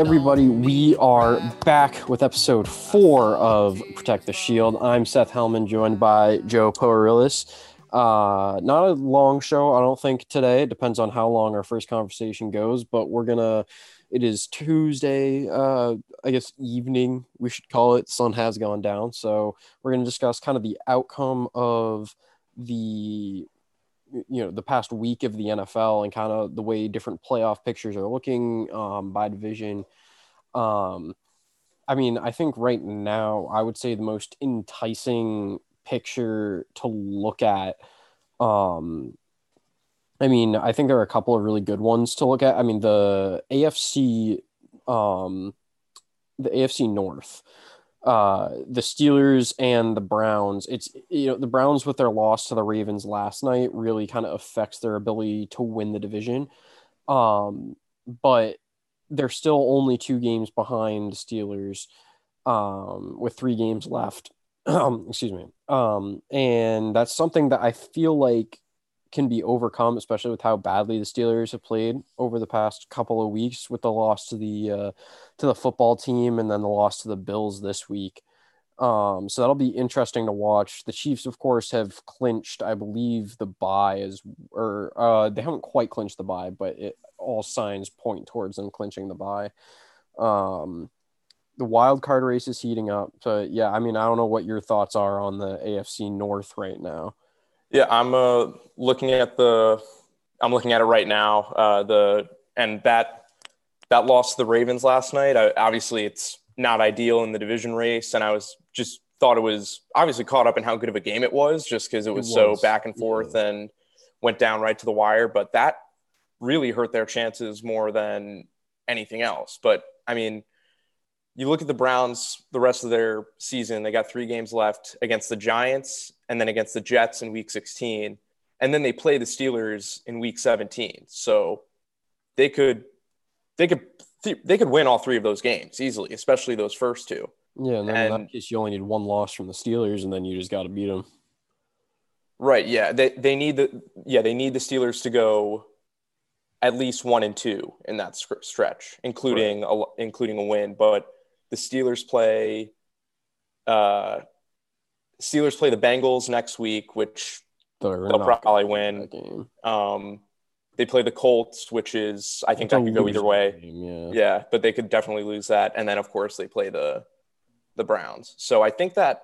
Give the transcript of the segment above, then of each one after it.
Everybody, we are back with episode four of Protect the Shield. I'm Seth Hellman, joined by Joe Poerilis. Uh, not a long show, I don't think today. It depends on how long our first conversation goes, but we're gonna. It is Tuesday, uh, I guess evening. We should call it. Sun has gone down, so we're gonna discuss kind of the outcome of the you know the past week of the NFL and kind of the way different playoff pictures are looking um, by division. Um, I mean, I think right now I would say the most enticing picture to look at. Um, I mean, I think there are a couple of really good ones to look at. I mean, the AFC, um, the AFC North uh the Steelers and the Browns it's you know the Browns with their loss to the Ravens last night really kind of affects their ability to win the division. Um but they're still only two games behind the Steelers um with 3 games left. Um, excuse me. Um and that's something that I feel like can be overcome, especially with how badly the Steelers have played over the past couple of weeks with the loss to the uh, to the football team and then the loss to the Bills this week. Um, so that'll be interesting to watch. The Chiefs, of course, have clinched, I believe, the bye as or uh, they haven't quite clinched the bye, but it, all signs point towards them clinching the bye. Um, the wild card race is heating up. So yeah, I mean, I don't know what your thoughts are on the AFC North right now. Yeah, I'm uh, looking at the. I'm looking at it right now. Uh, the and that that loss to the Ravens last night. I, obviously, it's not ideal in the division race, and I was just thought it was obviously caught up in how good of a game it was, just because it, it was, so back and forth yeah. and went down right to the wire. But that really hurt their chances more than anything else. But I mean, you look at the Browns, the rest of their season, they got three games left against the Giants and then against the Jets in week 16. And then they play the Steelers in week 17. So they could, they could, they could win all three of those games easily, especially those first two. Yeah. And then and, in that case, you only need one loss from the Steelers and then you just got to beat them. Right. Yeah. They, they need the, yeah, they need the Steelers to go at least one and two in that stretch, including, right. a, including a win. But, the Steelers play uh, Steelers play the Bengals next week, which They're they'll probably win. Um, they play the Colts, which is I think that could go either way. Game, yeah. yeah, but they could definitely lose that. And then of course they play the the Browns. So I think that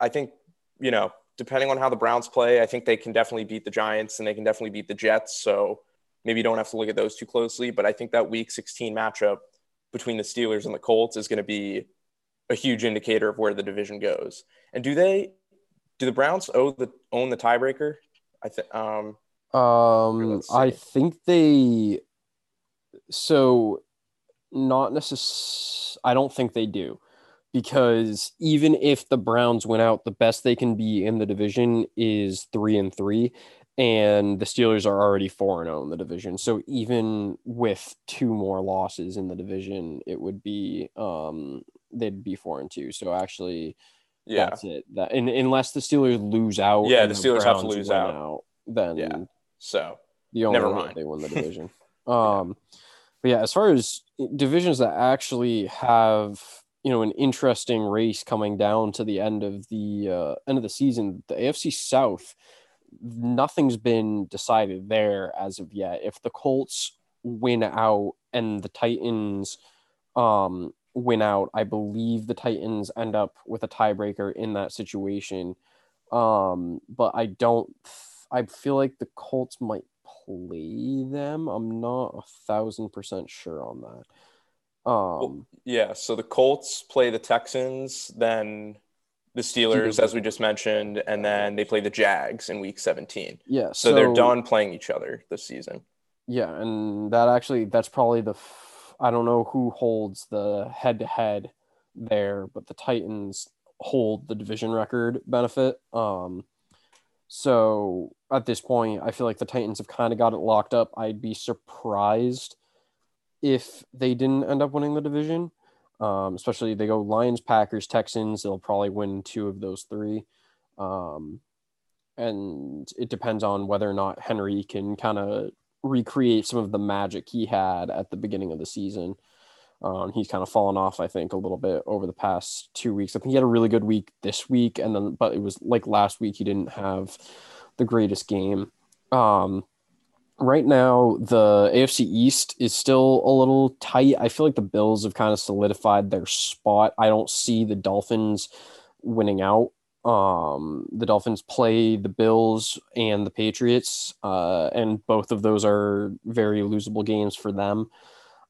I think you know depending on how the Browns play, I think they can definitely beat the Giants and they can definitely beat the Jets. So maybe you don't have to look at those too closely. But I think that Week 16 matchup between the Steelers and the Colts is going to be a huge indicator of where the division goes. And do they do the Browns owe the own the tiebreaker? I think um um I think they so not necessarily I don't think they do because even if the Browns win out, the best they can be in the division is 3 and 3 and the Steelers are already 4 and 0 in the division. So even with two more losses in the division, it would be um they'd be 4 and 2. So actually yeah. that's it. That and, unless the Steelers lose out, yeah, the Steelers the have to lose out. out. then yeah. So the only never mind. they win the division. um, but yeah, as far as divisions that actually have you know an interesting race coming down to the end of the uh, end of the season, the AFC South nothing's been decided there as of yet. If the Colts win out and the Titans um, win out, I believe the Titans end up with a tiebreaker in that situation. Um, but I don't. I feel like the Colts might play them. I'm not a thousand percent sure on that. Um, well, yeah. So the Colts play the Texans, then the Steelers, as we just mentioned, and then they play the Jags in Week 17. Yeah, so, so they're done playing each other this season. Yeah, and that actually that's probably the I don't know who holds the head to head there, but the Titans hold the division record benefit. Um, so at this point, I feel like the Titans have kind of got it locked up. I'd be surprised if they didn't end up winning the division. Um, especially they go Lions, Packers, Texans. They'll probably win two of those three. Um, and it depends on whether or not Henry can kind of recreate some of the magic he had at the beginning of the season. Um, he's kind of fallen off, I think, a little bit over the past two weeks. I think he had a really good week this week, and then but it was like last week he didn't have the greatest game. Um, right now, the AFC East is still a little tight. I feel like the Bills have kind of solidified their spot. I don't see the Dolphins winning out. Um, the Dolphins play the Bills and the Patriots, uh, and both of those are very losable games for them.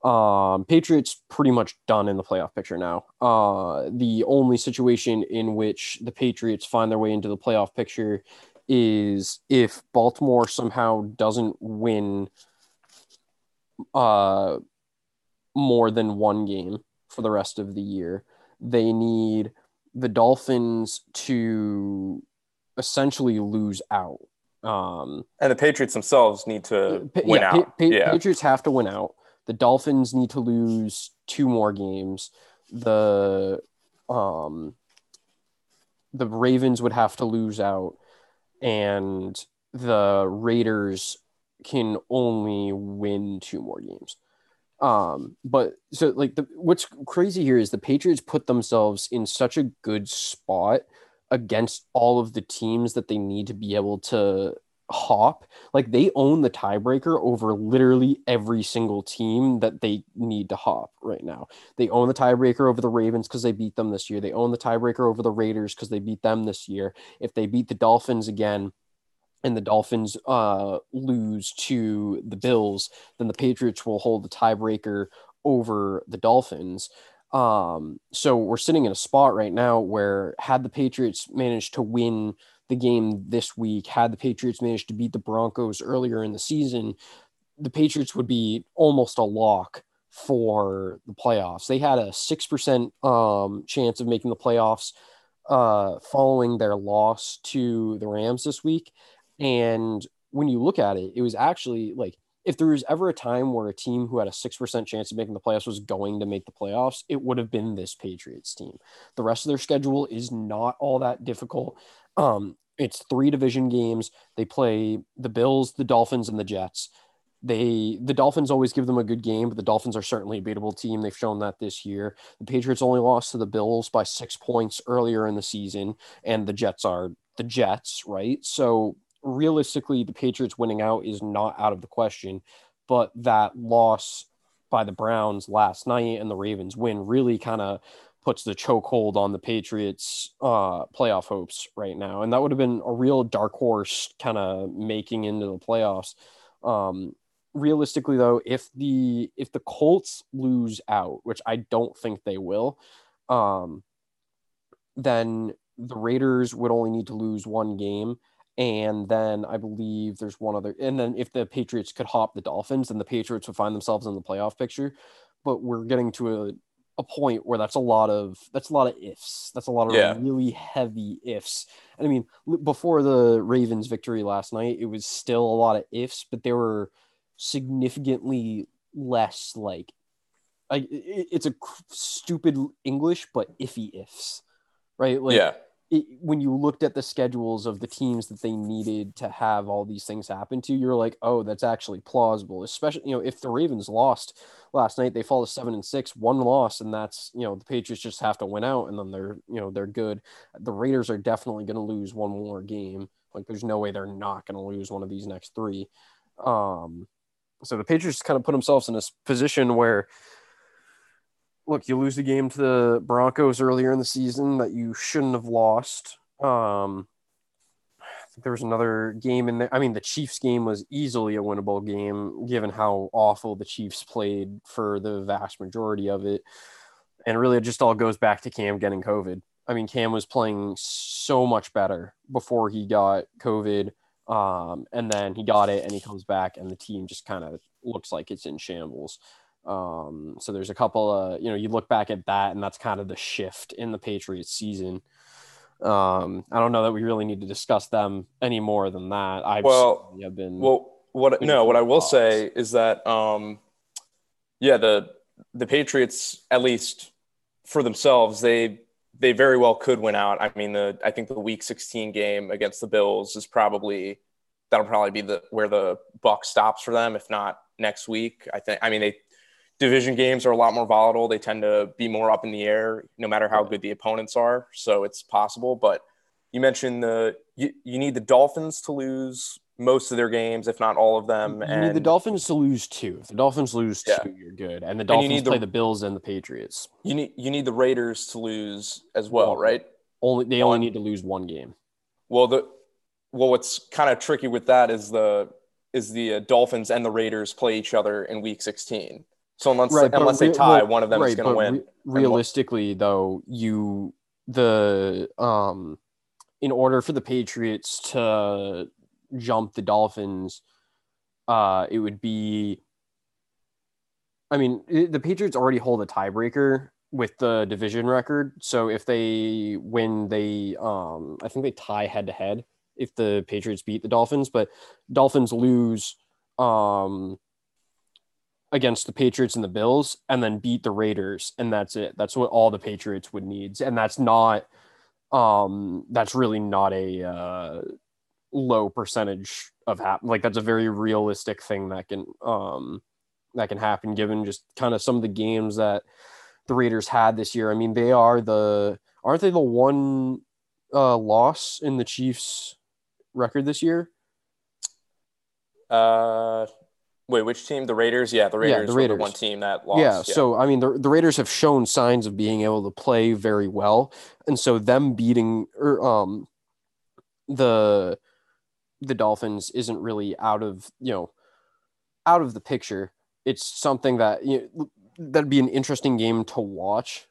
Um, Patriots pretty much done in the playoff picture now. Uh, the only situation in which the Patriots find their way into the playoff picture is if Baltimore somehow doesn't win uh, more than one game for the rest of the year, they need the Dolphins to essentially lose out. Um, and the Patriots themselves need to pa- win yeah, out. Pa- yeah. Patriots have to win out. The Dolphins need to lose two more games. The um, the Ravens would have to lose out, and the Raiders can only win two more games. Um, but so like the what's crazy here is the Patriots put themselves in such a good spot against all of the teams that they need to be able to hop. Like they own the tiebreaker over literally every single team that they need to hop right now. They own the tiebreaker over the Ravens because they beat them this year. They own the tiebreaker over the Raiders because they beat them this year. If they beat the Dolphins again, and the Dolphins uh, lose to the Bills, then the Patriots will hold the tiebreaker over the Dolphins. Um, so we're sitting in a spot right now where had the Patriots managed to win the game this week, had the Patriots managed to beat the Broncos earlier in the season, the Patriots would be almost a lock for the playoffs. They had a 6% um, chance of making the playoffs uh, following their loss to the Rams this week. And when you look at it, it was actually like if there was ever a time where a team who had a 6% chance of making the playoffs was going to make the playoffs, it would have been this Patriots team. The rest of their schedule is not all that difficult. Um, it's three division games. They play the Bills, the Dolphins, and the Jets. They the Dolphins always give them a good game, but the Dolphins are certainly a beatable team. They've shown that this year. The Patriots only lost to the Bills by six points earlier in the season, and the Jets are the Jets, right? So realistically, the Patriots winning out is not out of the question, but that loss by the Browns last night and the Ravens win really kind of puts the chokehold on the Patriots' uh, playoff hopes right now, and that would have been a real dark horse kind of making into the playoffs. Um, realistically, though, if the if the Colts lose out, which I don't think they will, um, then the Raiders would only need to lose one game and then I believe there's one other. And then if the Patriots could hop the Dolphins, then the Patriots would find themselves in the playoff picture. But we're getting to a, a point where that's a lot of that's a lot of ifs. That's a lot of yeah. really heavy ifs. And I mean, before the Ravens' victory last night, it was still a lot of ifs, but there were significantly less like. Like it's a stupid English, but iffy ifs, right? Like, yeah it, when you looked at the schedules of the teams that they needed to have all these things happen to, you're like, oh, that's actually plausible. Especially, you know, if the Ravens lost last night, they fall to seven and six, one loss, and that's you know the Patriots just have to win out, and then they're you know they're good. The Raiders are definitely going to lose one more game. Like, there's no way they're not going to lose one of these next three. Um, so the Patriots kind of put themselves in a position where look, you lose the game to the Broncos earlier in the season that you shouldn't have lost. Um, I think there was another game in there. I mean, the Chiefs game was easily a winnable game, given how awful the Chiefs played for the vast majority of it. And really, it just all goes back to Cam getting COVID. I mean, Cam was playing so much better before he got COVID. Um, and then he got it and he comes back, and the team just kind of looks like it's in shambles. Um, so there's a couple of, you know, you look back at that and that's kind of the shift in the Patriots season. Um, I don't know that we really need to discuss them any more than that. I well, have been well. What no, what I will thoughts. say is that um, yeah, the the Patriots at least for themselves they they very well could win out. I mean, the I think the Week 16 game against the Bills is probably that'll probably be the where the buck stops for them, if not next week. I think. I mean, they division games are a lot more volatile. They tend to be more up in the air, no matter how good the opponents are. So it's possible. But you mentioned the you, you need the Dolphins to lose most of their games, if not all of them. You and need the Dolphins to lose two. If the Dolphins lose Yeah. two, you're good. And the Dolphins need play the Bills and the Patriots. you need you need the Raiders to lose as well, Well, right? Only they only need to lose one game. Well, the well, what's kind of tricky with that is the is the uh, Dolphins and the Raiders play each other in Week 16. So unless but unless they tie, one of them is going to win. re- realistically, though, you the um, in order for the Patriots to jump the Dolphins, uh, it would be. I mean, i- the Patriots already hold a tiebreaker with the division record. So if they win, they um, I think they tie head to head if the Patriots beat the Dolphins, but Dolphins lose um against the Patriots and the Bills and then beat the Raiders and that's it. That's what all the Patriots would need. And that's not um that's really not a uh low percentage of hap- like that's a very realistic thing that can um that can happen given just kind of some of the games that the Raiders had this year. I mean, they are the aren't they the one uh loss in the Chiefs record this year? Uh, wait, which team? The Raiders? Yeah, the Raiders. Yeah, the were Raiders. the one team that lost. Yeah, so I mean, the, the Raiders have shown signs of being able to play very well, and so them beating or um the the Dolphins isn't really out of you know out of the picture. It's something that you know, that'd be an interesting game to watch.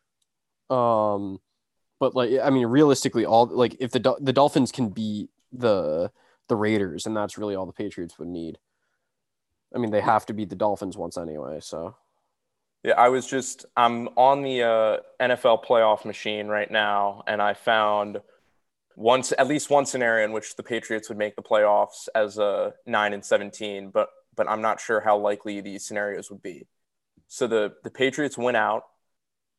Um, but like I mean, realistically, all like if the the Dolphins can beat the the Raiders, and that's really all the Patriots would need. I mean, they have to beat the Dolphins once anyway, so. Yeah, I was just I'm on the uh, NFL playoff machine right now, and I found once at least one scenario in which the Patriots would make the playoffs as a nine and seventeen, but but I'm not sure how likely these scenarios would be. So the the Patriots win out,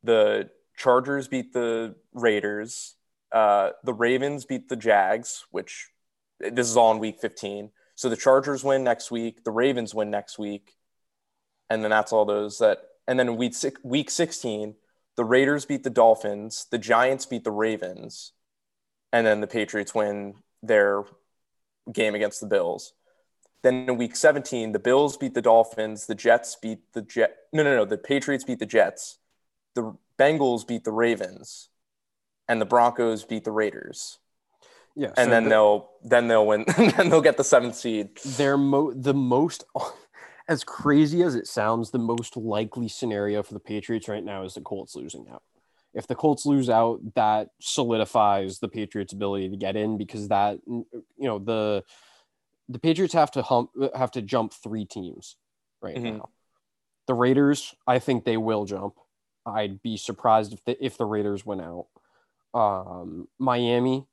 the Chargers beat the Raiders, uh, the Ravens beat the Jags, which this is all in Week 15. So the Chargers win next week, the Ravens win next week, and then that's all those that. And then week week 16, the Raiders beat the Dolphins, the Giants beat the Ravens, and then the Patriots win their game against the Bills. Then in week 17, the Bills beat the Dolphins, the Jets beat the Jet. No, no, no. The Patriots beat the Jets, the Bengals beat the Ravens, and the Broncos beat the Raiders. Yeah, And so then the- they'll then they'll win. then they'll get the seventh seed. they're mo- the most as crazy as it sounds the most likely scenario for the patriots right now is the colts losing out if the colts lose out that solidifies the patriots ability to get in because that you know the the patriots have to hump have to jump three teams right Mhm. now the raiders i think they will jump i'd be surprised if the, if the raiders went out um miami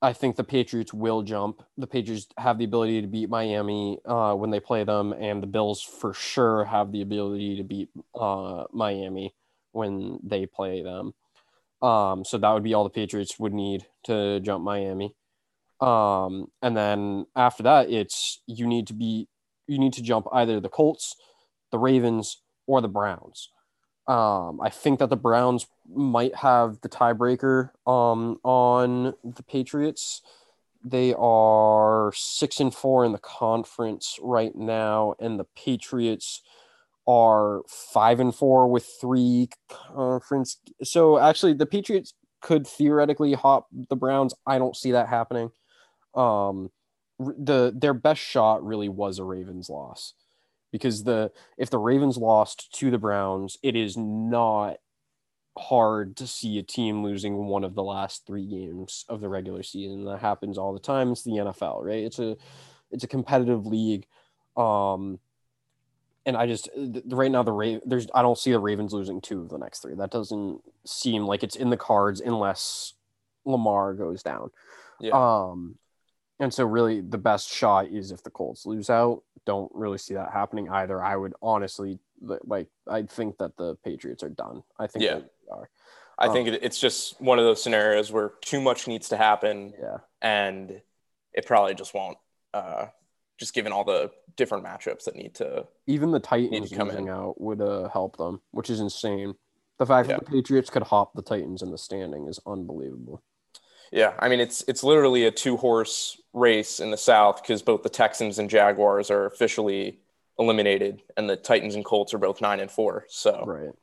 I think the Patriots will jump. The Patriots have the ability to beat Miami uh, when they play them, and the Bills for sure have the ability to beat uh, Miami when they play them. Um, so that would be all the Patriots would need to jump Miami. Um, and then after that, it's you need to be you need to jump either the Colts, the Ravens, or the Browns. Um, I think that the Browns might have the tiebreaker um, on the Patriots. They are six and four in the conference right now, and the Patriots are five and four with three conference. So actually, the Patriots could theoretically hop the Browns. I don't see that happening. Um, the their best shot really was a Ravens loss because the if the Ravens lost to the Browns, it is not hard to see a team losing one of the last three games of the regular season. That happens all the time. It's the NFL, right? It's a it's a competitive league. Um and I just th- right now the Ra- there's I don't see the Ravens losing two of the next three. That doesn't seem like it's in the cards unless Lamar goes down. Yeah. Um, and so really the best shot is if the Colts lose out. Don't really see that happening either. I would honestly like. I think that the Patriots are done. I think Yeah. they are. I Um, think it's just one of those scenarios where too much needs to happen, Yeah. and it probably just won't. Uh, just given all the different matchups that need to. Even the Titans to come losing in. out would uh, help them, which is insane. The fact Yeah. that the Patriots could hop the Titans in the standing is unbelievable. Yeah, I mean it's it's literally a two horse race in the South because both the Texans and Jaguars are officially eliminated, and the Titans and Colts are both nine and four. So Right.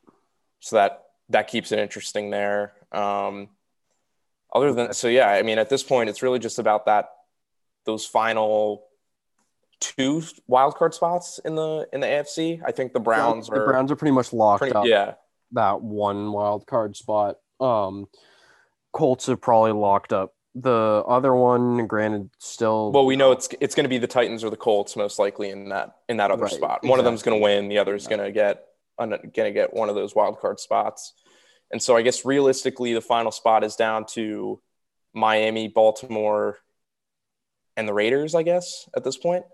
so that that keeps it interesting there. Um, other than so, yeah, I mean, at this point, it's really just about that those final two wild card spots in the in the AFC. I think the Browns the are the Browns are pretty much locked pretty, up yeah, that one wild card spot. Um, Colts have probably locked up the other one. Granted, still Well, we know it's it's going to be the Titans or the Colts most likely in that in that other Right, spot. One of them's going to win, the other's going to get going to get one of those wild card spots. And so I guess realistically, the final spot is down to Miami, Baltimore, and the Raiders. I guess at this point.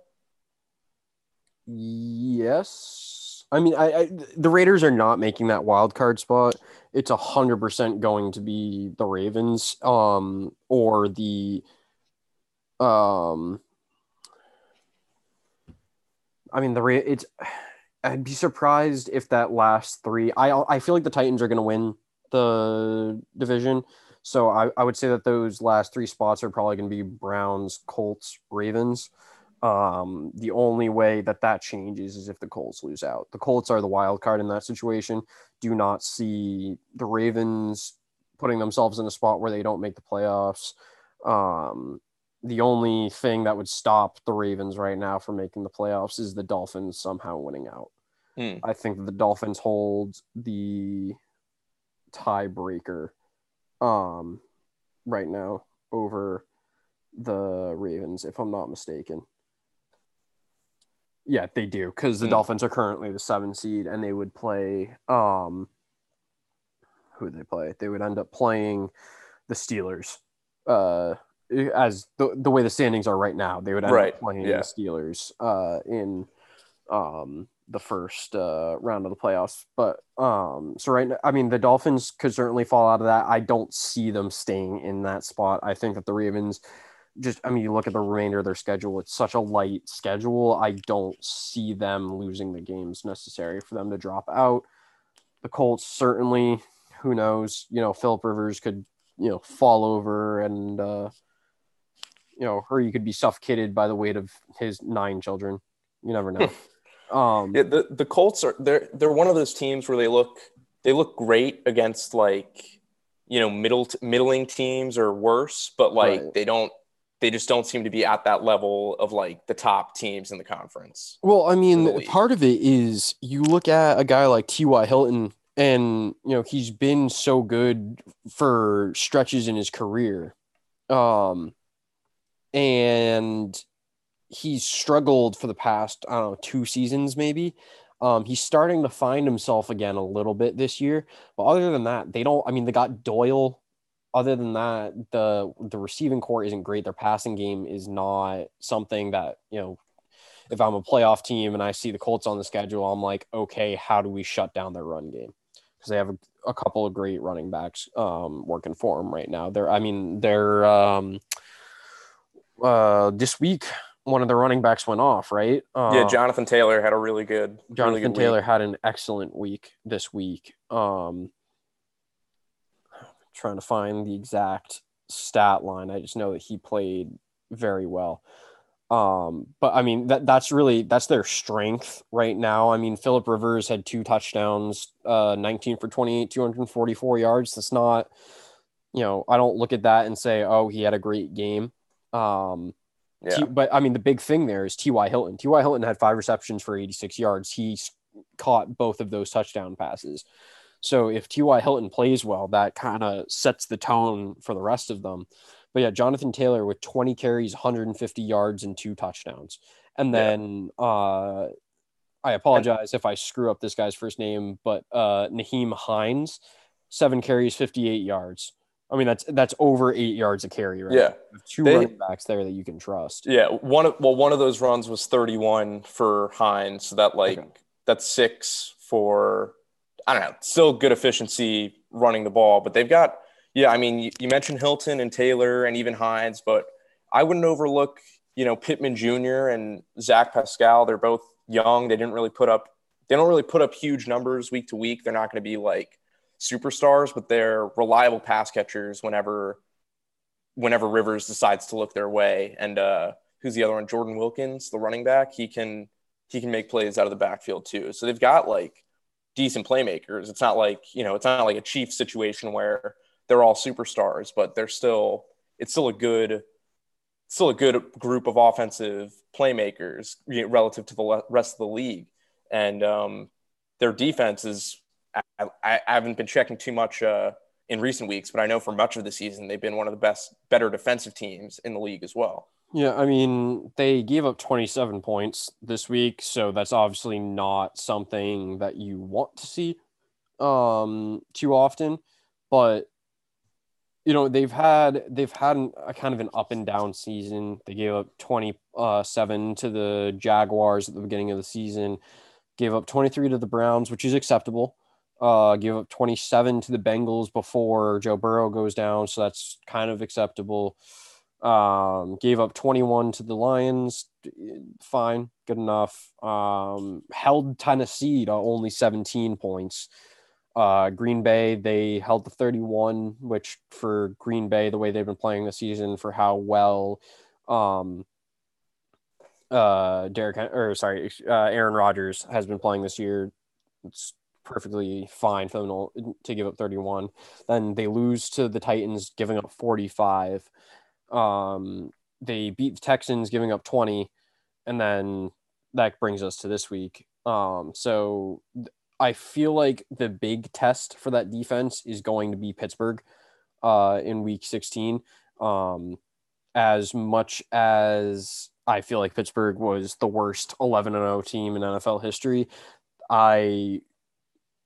Yes. I mean, I, I the Raiders are not making that wild card spot. It's a hundred percent going to be the Ravens, um, or the, um. I mean, the it's. I'd be surprised if that last three. I I feel like the Titans are going to win the division, so I I would say that those last three spots are probably going to be Browns, Colts, Ravens. Um, the only way that that changes is if the Colts lose out. The Colts are the wild card in that situation. Do not see the Ravens putting themselves in a spot where they don't make the playoffs. Um, the only thing that would stop the Ravens right now from making the playoffs is the Dolphins somehow winning out. Hmm. I think the Dolphins hold the tiebreaker um, right now over the Ravens, if I'm not mistaken. Yeah, they do because the Hmm. Dolphins are currently the seven seed, and they would play. Um, who would they play? They would end up playing the Steelers. Uh, as the the way the standings are right now, they would end Right, up playing yeah. the Steelers uh, in um, the first uh, round of the playoffs. But um, so right now, I mean, the Dolphins could certainly fall out of that. I don't see them staying in that spot. I think that the Ravens just, I mean, you look at the remainder of their schedule, it's such a light schedule. I don't see them losing the games necessary for them to drop out. The Colts certainly, who knows, you know, Philip Rivers could, you know, fall over and, uh, you know, or you could be suffocated by the weight of his nine children. You never know. um, Yeah, the the Colts are they're they're one of those teams where they look they look great against like you know middle middling teams or worse, but like Right. they don't they just don't seem to be at that level of like the top teams in the conference. Well, I mean, part of it is you look at a guy like T.Y. Hilton, and you know he's been so good for stretches in his career, um, and he's struggled for the past I don't know two seasons maybe. Um, he's starting to find himself again a little bit this year, but other than that, they don't. I mean, they got Doyle. Other than that, the the receiving corps isn't great. Their passing game is not something that you know if I'm a playoff team and I see the Colts on the schedule, I'm like, okay, how do we shut down their run game? Because they have a, a couple of great running backs um, working for them right now. They're, I mean, they're um, uh, this week one of the running backs went off, right? Uh, yeah, Jonathan Taylor had a really good Jonathan really good Taylor week. had an excellent week this week. Um, trying to find the exact stat line. I just know that he played very well. Um, but I mean that that's really that's their strength right now. I mean, Philip Rivers had two touchdowns, uh, 19 for 28, 244 yards. That's not, you know, I don't look at that and say, oh, he had a great game. Um, Yeah. T- but I mean, the big thing there is T.Y. Hilton. T.Y. Hilton had five receptions for 86 yards. He caught both of those touchdown passes. So if T.Y. Hilton plays well, that kind of sets the tone for the rest of them. But yeah, Jonathan Taylor with 20 carries, 150 yards, and two touchdowns. And Yeah. then uh, I apologize if I screw up this guy's first name, but uh, Naheem Hines, seven carries, 58 yards. I mean, that's that's over eight yards a carry, right? Yeah. Two They- running backs there that you can trust. Yeah, one of well, one of those runs was 31 for Hines, so that like Okay. that's six for I don't know, still good efficiency running the ball, but they've got yeah, I mean, you, you mentioned Hilton and Taylor and even Hines, but I wouldn't overlook you know, Pittman Jr. and Zach Pascal, they're both young. They didn't really put up, they don't really put up huge numbers week to week. They're not going to be like superstars, but they're reliable pass catchers whenever, whenever Rivers decides to look their way. And uh, who's the other one? Jordan Wilkins, the running back. He can, he can make plays out of the backfield too. So they've got like decent playmakers. It's not like, you know, it's not like a Chief situation where they're all superstars, but they're still, it's still a good, still a good group of offensive playmakers relative to the rest of the league. And um, their defense is, I, I, haven't been checking too much uh, in recent weeks, but I know for much of the season, they've been one of the best, better defensive teams in the league as well. Yeah, I mean, they gave up 27 points this week, so that's obviously not something that you want to see um too often, but you know, they've had they've had a kind of an up and down season. They gave up 27 to the Jaguars at the beginning of the season, gave up 23 to the Browns, which is acceptable. Uh, give up 27 to the Bengals before Joe Burrow goes down, so that's kind of acceptable. Um, gave up 21 to the Lions. Fine, good enough. Um, held Tennessee to only 17 points. Uh, Green Bay, they held the 31, which for Green Bay, the way they've been playing the season, for how well um, uh, Derek, or sorry, uh, Aaron Rodgers has been playing this year, it's perfectly fine for them to give up 31. Then they lose to the Titans, giving up 45. Um, they beat the Texans, giving up 20, and then that brings us to this week. Um, so I feel like the big test for that defense is going to be Pittsburgh uh, in week 16. Um, as much as I feel like Pittsburgh was the worst 11 0 team in NFL history, I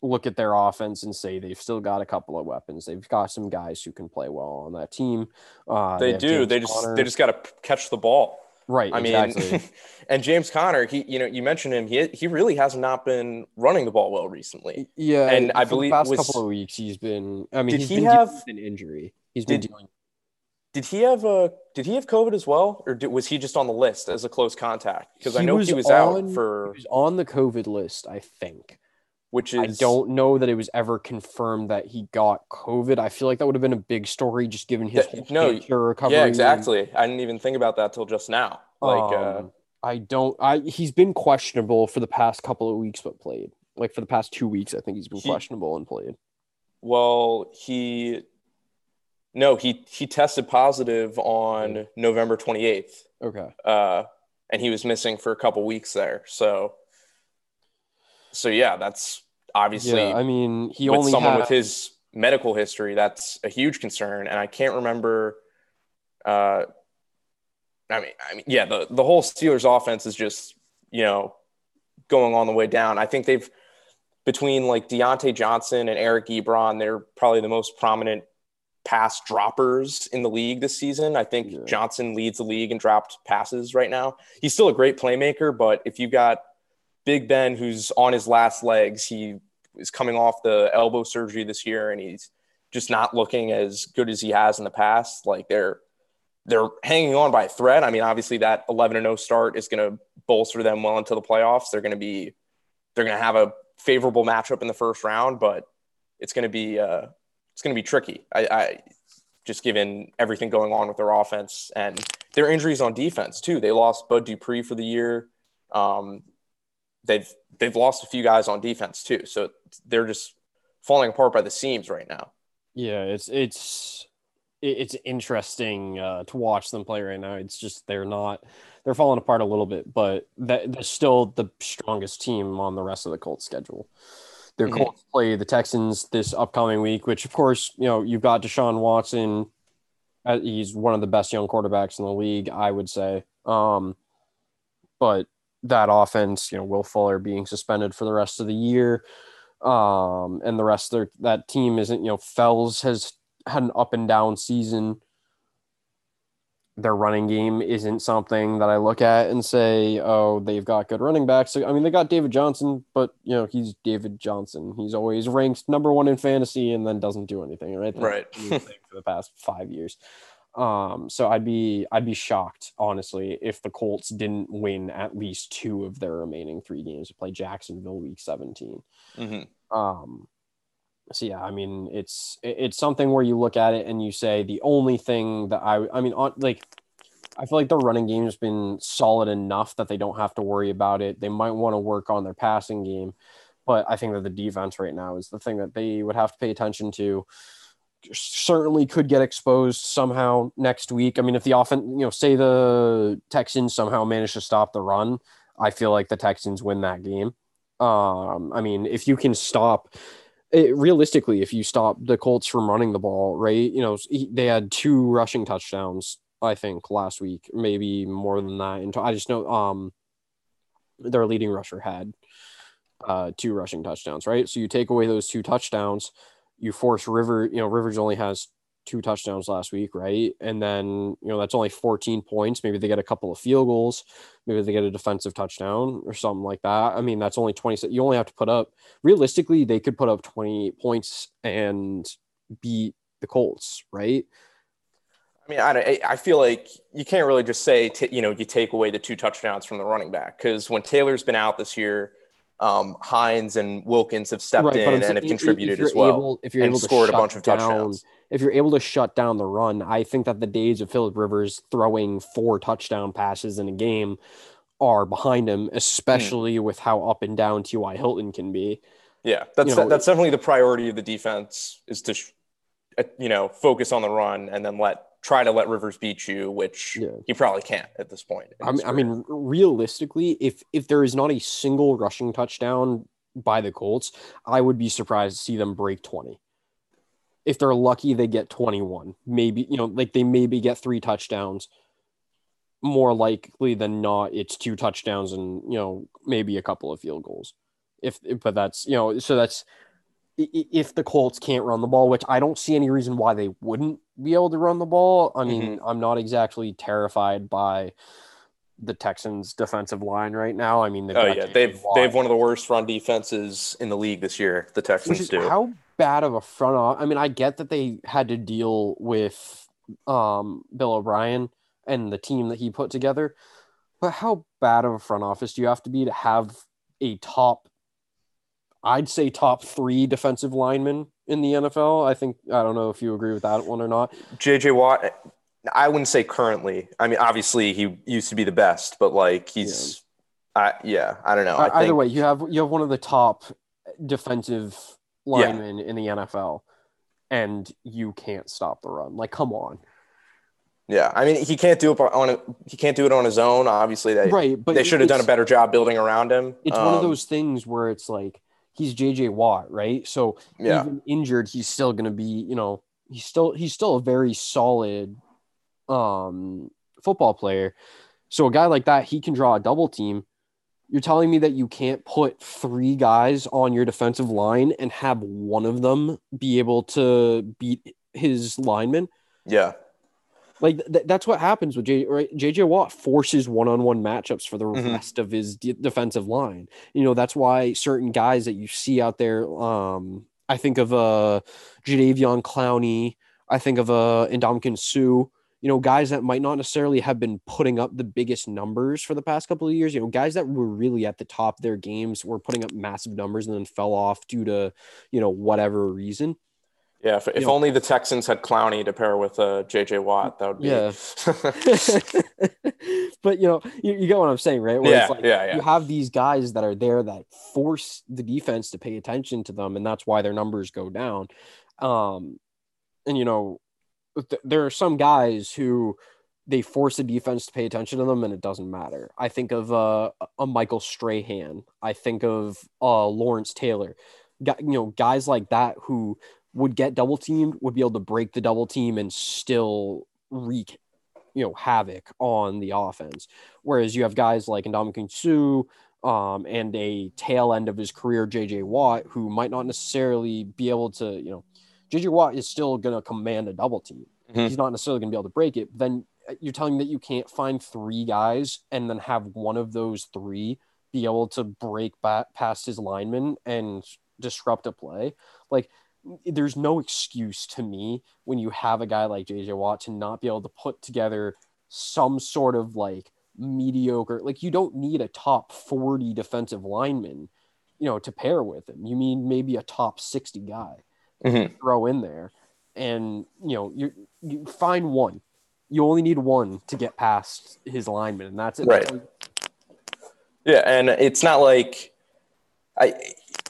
look at their offense and say they've still got a couple of weapons. They've got some guys who can play well on that team. Uh, they, they do. James they just Conner. they just got to catch the ball. Right. I exactly. mean, and James Conner, he you know you mentioned him. He he really has not been running the ball well recently. Yeah, and I believe the past was, couple of weeks he's been. I mean, did he have an injury? He's been dealing. Did he have a? Did he have COVID as well, or did, was he just on the list as a close contact? Because I know he was on, out for. He was on the COVID list, I think which is I don't know that it was ever confirmed that he got COVID. I feel like that would have been a big story just given his that, no recovery. Yeah, exactly. I didn't even think about that till just now. Like uh, um, uh, I don't I he's been questionable for the past couple of weeks but played. Like for the past 2 weeks I think he's been he, questionable and played. Well, he no, he he tested positive on November 28th. Okay. Uh and he was missing for a couple weeks there. So so yeah, that's obviously. Yeah, I mean, he with only someone had... with his medical history. That's a huge concern, and I can't remember. Uh, I mean, I mean, yeah, the the whole Steelers offense is just you know going on the way down. I think they've between like Diontae Johnson and Eric Ebron, they're probably the most prominent pass droppers in the league this season. I think yeah. Johnson leads the league in dropped passes right now. He's still a great playmaker, but if you've got Big Ben, who's on his last legs, he is coming off the elbow surgery this year, and he's just not looking as good as he has in the past. Like they're they're hanging on by a thread. I mean, obviously that 11 and 0 start is going to bolster them well into the playoffs. They're going to be they're going to have a favorable matchup in the first round, but it's going to be uh, it's going to be tricky. I, I just given everything going on with their offense and their injuries on defense too. They lost Bud Dupree for the year. Um, they've they've lost a few guys on defense too. So they're just falling apart by the seams right now. Yeah, it's it's it's interesting uh, to watch them play right now. It's just they're not they're falling apart a little bit, but that, they're still the strongest team on the rest of the Colts schedule. Their mm-hmm. Colts play the Texans this upcoming week, which of course you know you've got Deshaun Watson. Uh, he's one of the best young quarterbacks in the league, I would say. Um, but that offense, you know, Will Fuller being suspended for the rest of the year. Um, and the rest of their, that team isn't, you know, Fells has had an up and down season. Their running game isn't something that I look at and say, oh, they've got good running backs. I mean, they got David Johnson, but, you know, he's David Johnson. He's always ranked number one in fantasy and then doesn't do anything, right? Right. for the past five years. Um, so I'd be I'd be shocked, honestly, if the Colts didn't win at least two of their remaining three games to play Jacksonville week 17. Mm-hmm. Um, so yeah, I mean, it's it's something where you look at it and you say the only thing that I I mean, on like I feel like the running game has been solid enough that they don't have to worry about it. They might want to work on their passing game, but I think that the defense right now is the thing that they would have to pay attention to. Certainly could get exposed somehow next week. I mean, if the offense, you know, say the Texans somehow manage to stop the run, I feel like the Texans win that game. Um, I mean, if you can stop it, realistically, if you stop the Colts from running the ball, right? You know, they had two rushing touchdowns, I think, last week, maybe more than that. And I just know um, their leading rusher had uh, two rushing touchdowns, right? So you take away those two touchdowns, you force River. You know, Rivers only has two touchdowns last week, right? And then, you know, that's only 14 points. Maybe they get a couple of field goals. Maybe they get a defensive touchdown or something like that. I mean, that's only 20. You only have to put up, realistically, they could put up 20 points and beat the Colts, right? I mean, I, I feel like you can't really just say, t- you know, you take away the two touchdowns from the running back because when Taylor's been out this year, um, Hines and Wilkins have stepped right, in and have contributed as well. Able, if you're able to scored a bunch of down, touchdowns, if you're able to shut down the run, I think that the days of Philip Rivers throwing four touchdown passes in a game are behind him, especially mm. with how up and down T.Y. Hilton can be. Yeah, that's you know, that's definitely the priority of the defense is to, uh, you know, focus on the run and then let try to let Rivers beat you, which yeah. he probably can't at this point. I mean, I mean, realistically, if if there is not a single rushing touchdown by the Colts, I would be surprised to see them break 20. If they're lucky, they get 21. Maybe, you know, like they maybe get three touchdowns. More likely than not, it's two touchdowns and, you know, maybe a couple of field goals. If, but that's, you know, so that's if the Colts can't run the ball, which I don't see any reason why they wouldn't be able to run the ball. I mean, mm-hmm. I'm not exactly terrified by the Texans defensive line right now. I mean, oh yeah, they've they have one of the worst run defenses in the league this year. The Texans is, do. How bad of a front off? I mean, I get that they had to deal with um, Bill O'Brien and the team that he put together, but how bad of a front office do you have to be to have a top I'd say top three defensive linemen in the NFL. I think I don't know if you agree with that one or not. JJ Watt, I wouldn't say currently. I mean, obviously he used to be the best, but like he's, yeah, I, yeah, I don't know. I Either way, you have you have one of the top defensive linemen yeah. in the NFL, and you can't stop the run. Like, come on. Yeah, I mean he can't do it on a, he can't do it on his own. Obviously, they right, but they should have done a better job building around him. It's um, one of um, those things where it's like he's JJ Watt, right? So yeah. even injured, he's still going to be, you know, he's still he's still a very solid um football player. So a guy like that, he can draw a double team. You're telling me that you can't put three guys on your defensive line and have one of them be able to beat his lineman? Yeah. Like th- that's what happens with J- right? JJ Watt forces one-on-one matchups for the mm-hmm. rest of his de- defensive line. You know that's why certain guys that you see out there. Um, I think of uh, Jadeveon Clowney. I think of uh, Ndamukong Suh. You know, guys that might not necessarily have been putting up the biggest numbers for the past couple of years. You know, guys that were really at the top of their games were putting up massive numbers and then fell off due to you know whatever reason. Yeah, if, if only the Texans had Clowney to pair with uh, J.J. Watt, that would be. Yeah. but you know, you, you get what I'm saying, right? Where yeah, like yeah, yeah. You have these guys that are there that force the defense to pay attention to them, and that's why their numbers go down. Um, and you know, th- there are some guys who they force the defense to pay attention to them, and it doesn't matter. I think of uh, a Michael Strahan. I think of uh, Lawrence Taylor. Got, you know, guys like that who would get double teamed would be able to break the double team and still wreak you know havoc on the offense. Whereas you have guys like Ndamukong Suh um, and a tail end of his career JJ Watt who might not necessarily be able to you know JJ Watt is still going to command a double team. Mm-hmm. he's not necessarily going to be able to break it then you're telling me that you can't find three guys and then have one of those three be able to break back past his lineman and disrupt a play? Like there's no excuse to me when you have a guy like JJ Watt to not be able to put together some sort of like mediocre like you don't need a top 40 defensive lineman you know to pair with him you mean maybe a top 60 guy Mhm. throw in there and you know you you find one you only need one to get past his lineman and that's it Right. Yeah, and it's not like I,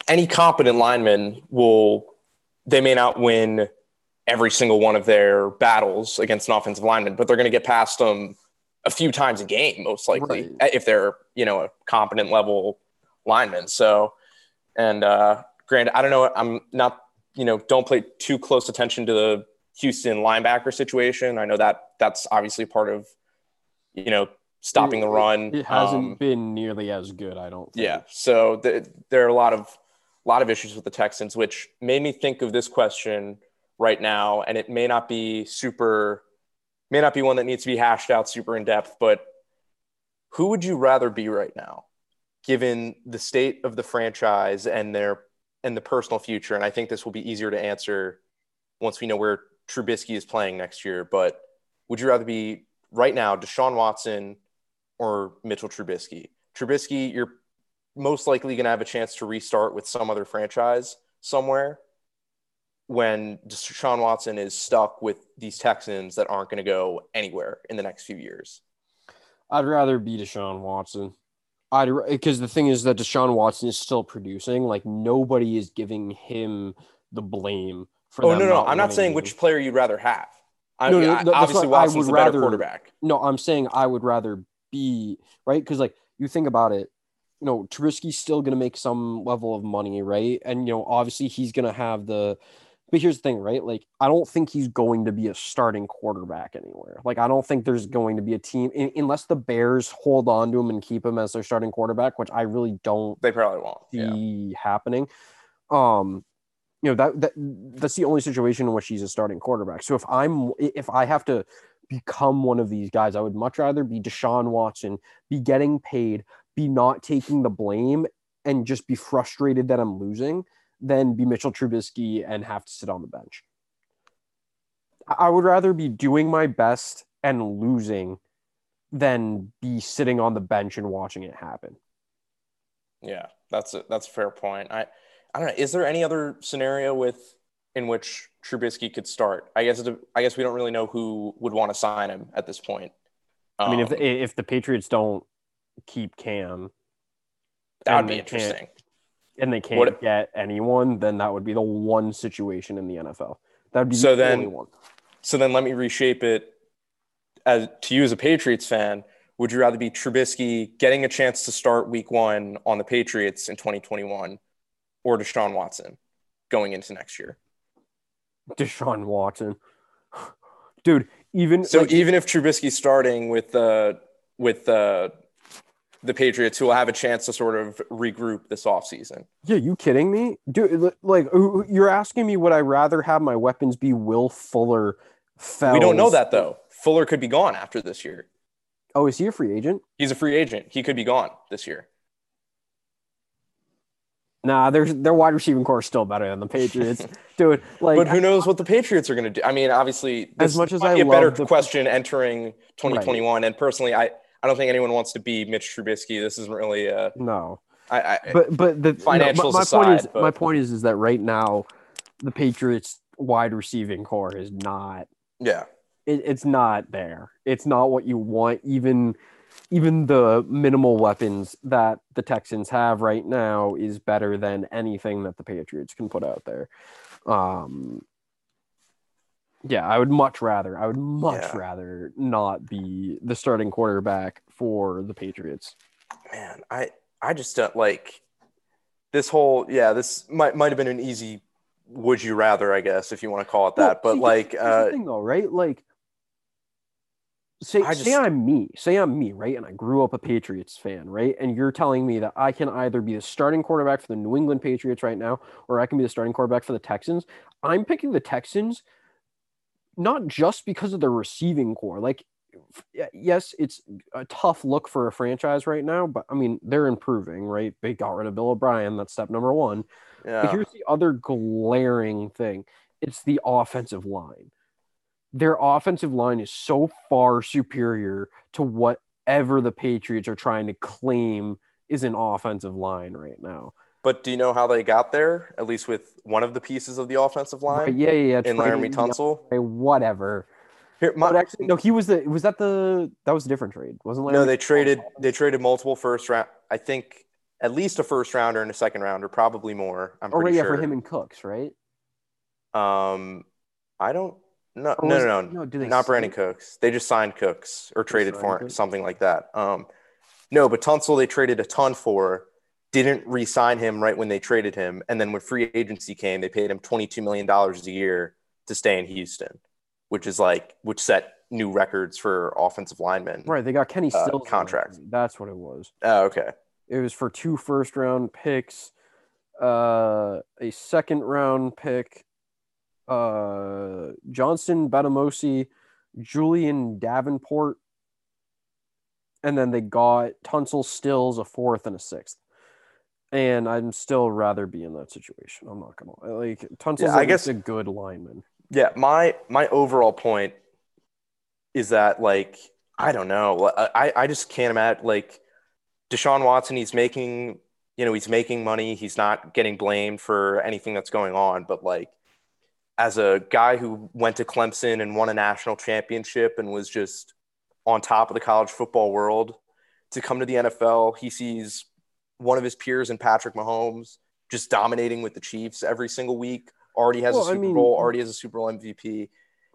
any competent lineman will. They may not win every single one of their battles against an offensive lineman, but they're going to get past them a few times a game, most likely, if they're you know a competent level lineman. So, and uh, granted, I don't know. I'm not you know don't pay too close attention to the Houston linebacker situation. I know that that's obviously part of you know stopping the run. it hasn't Um, been nearly as good i don't think. yeah. So th- there are a lot of lot of issues with the Texans, which made me think of this question right now, and it may not be super, may not be one that needs to be hashed out super in depth, but who would you rather be right now, given the state of the franchise and their and the personal future? And I think this will be easier to answer once we know where Trubisky is playing next year. But would you rather be right now Deshaun Watson or Mitchell Trubisky? Trubisky, you're most likely going to have a chance to restart with some other franchise somewhere when Deshaun Watson is stuck with these Texans that aren't going to go anywhere in the next few years. I'd rather be Deshaun Watson. I'd because the thing is that Deshaun Watson is still producing. Like nobody is giving him the blame for. Oh no, no, I'm not saying games. which player you'd rather have. I, No, no, I- obviously, what I Watson's would rather- quarterback. No, I'm saying I would rather be right because like you think about it, you know, Trubisky's still gonna make some level of money, right? And you know, obviously he's gonna have the. But here's the thing, right? Like I don't think he's going to be a starting quarterback anywhere. Like I don't think there's going to be a team un- unless the Bears hold on to him and keep him as their starting quarterback, which I really don't They probably won't. Yeah. happening. Um, you know that that that's the only situation in which he's a starting quarterback. So if I'm if I have to become one of these guys, I would much rather be Deshaun Watson, be getting paid, be not taking the blame, and just be frustrated that I'm losing, than be Mitchell Trubisky and have to sit on the bench. I would rather be doing my best and losing than be sitting on the bench and watching it happen. Yeah, that's a, that's a fair point. I I don't know. Is there any other scenario with in which Trubisky could start? I guess I guess we don't really know who would want to sign him at this point. I mean, if Um, the, if the Patriots don't keep Cam that would be interesting. and they can't What- get anyone, then that would be the one situation in the NFL. That would be So the then- only one. So then let me reshape it as to you as a Patriots fan. Would you rather be Trubisky getting a chance to start week one on the Patriots in 2021 or Deshaun Watson going into next year? Deshaun Watson, dude. Even So like, even if Trubisky's starting with the with the the Patriots, who will have a chance to sort of regroup this offseason. yeah, you kidding me, dude? Like you're asking me, would I rather have my weapons be Will Fuller? Fells? We don't know that though. Fuller could be gone after this year. Oh, is he a free agent? He's a free agent. He could be gone this year. Nah, their their wide receiving corps is still better than the Patriots, dude. Like, But who knows what the Patriots are going to do? I mean, obviously, As much as I be a better the- question entering 2021. And personally, I, I don't think anyone wants to be Mitch Trubisky. This isn't really a. no. I, I, but but the Financials no, my, my aside, point is but- my point is is that right now the Patriots wide receiving corps is not yeah, it, it's not there. It's not what you want. Even even the minimal weapons that the Texans have right now is better than anything that the Patriots can put out there. Um, yeah, I would much rather. I would much Yeah. rather not be the starting quarterback for the Patriots. man, I, I just don't like this whole. Yeah, this might might have been an easy. Would you rather? I guess if you want to call it that. Well, but see, like, uh, thing though, right? Like, say I say I'm me, say I'm me, right? And I grew up a Patriots fan, right? And you're telling me that I can either be the starting quarterback for the New England Patriots right now, or I can be the starting quarterback for the Texans. I'm picking the Texans, not just because of the receiving corps. Like, yes, it's a tough look for a franchise right now, but I mean, they're improving, right? They got rid of Bill O'Brien. That's step number one. Yeah. But here's the other glaring thing it's the offensive line. Their offensive line is so far superior to whatever the Patriots are trying to claim is an offensive line right now. But do you know how they got there? At least with one of the pieces of the offensive line. Right, yeah, yeah, yeah. In Laremy Tunsil. DeAndre, Whatever. Here, my, But actually, no, he was the. Was that the? That was a different trade, wasn't? no, they traded. They traded multiple first round. I think at least a first rounder and a second rounder, probably more. I'm Oh, right, pretty yeah, for him and Cooks, right? Um, I don't. No, Or no, no, no, no, they not Brandin Cooks. They just signed Cooks or traded for Cooks? something like that. Um, no, but Tunsil they traded a ton for. Didn't re-sign him right when they traded him, and then when free agency came, they paid him twenty-two million dollars a year to stay in Houston, which is like which set new records for offensive linemen. Right, they got Kenny Uh, Stills in contract. That's what it was. Oh, okay. It was for two first round picks, uh, a second round pick, uh, Johnson Bademosi, Julian Davenport, and then they got Tunsil Stills a fourth and a sixth. And I'm still rather be in that situation. I'm not gonna like Tunsil's Yeah, I guess- a good lineman. Yeah, my my overall point is that like I don't know, I I just can't imagine like Deshaun Watson. He's making you know he's making money. He's not getting blamed for anything that's going on. But like as a guy who went to Clemson and won a national championship and was just on top of the college football world to come to the NFL, he sees one of his peers in Patrick Mahomes just dominating with the Chiefs every single week. Already has Well, a I Super mean- Bowl. Already has a Super Bowl MVP.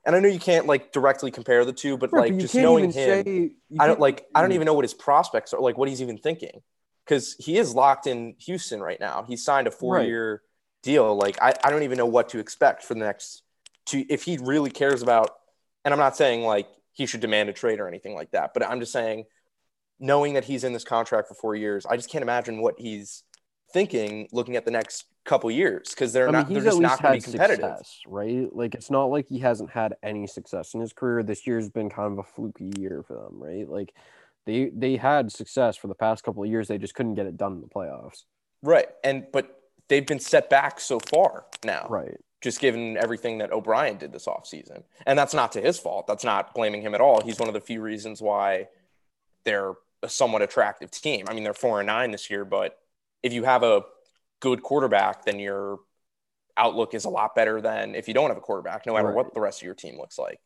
And I know you can't like directly compare the two, but Right, like but just knowing him, say- I don't like. I don't even know what his prospects are. Like what he's even thinking, because he is locked in Houston right now. He signed a four-year deal. Like I, I don't even know what to expect for the next two. If he really cares about, and I'm not saying like he should demand a trade or anything like that, but I'm just saying, knowing that he's in this contract for four years, I just can't imagine what he's thinking looking at the next couple years because they're I mean, not. he's They're just not going to be competitive. success, right? Like it's not like he hasn't had any success in his career. This year's been kind of a fluky year for them, right? Like they they had success for the past couple of years. They just couldn't get it done in the playoffs. Right. And but they've been set back so far now. Right. Just given everything that O'Brien did this offseason. And that's not to his fault. That's not blaming him at all. He's one of the few reasons why they're a somewhat attractive team. I mean, they're four and nine this year, but if you have a good quarterback, then your outlook is a lot better than if you don't have a quarterback, no matter Right. what the rest of your team looks like.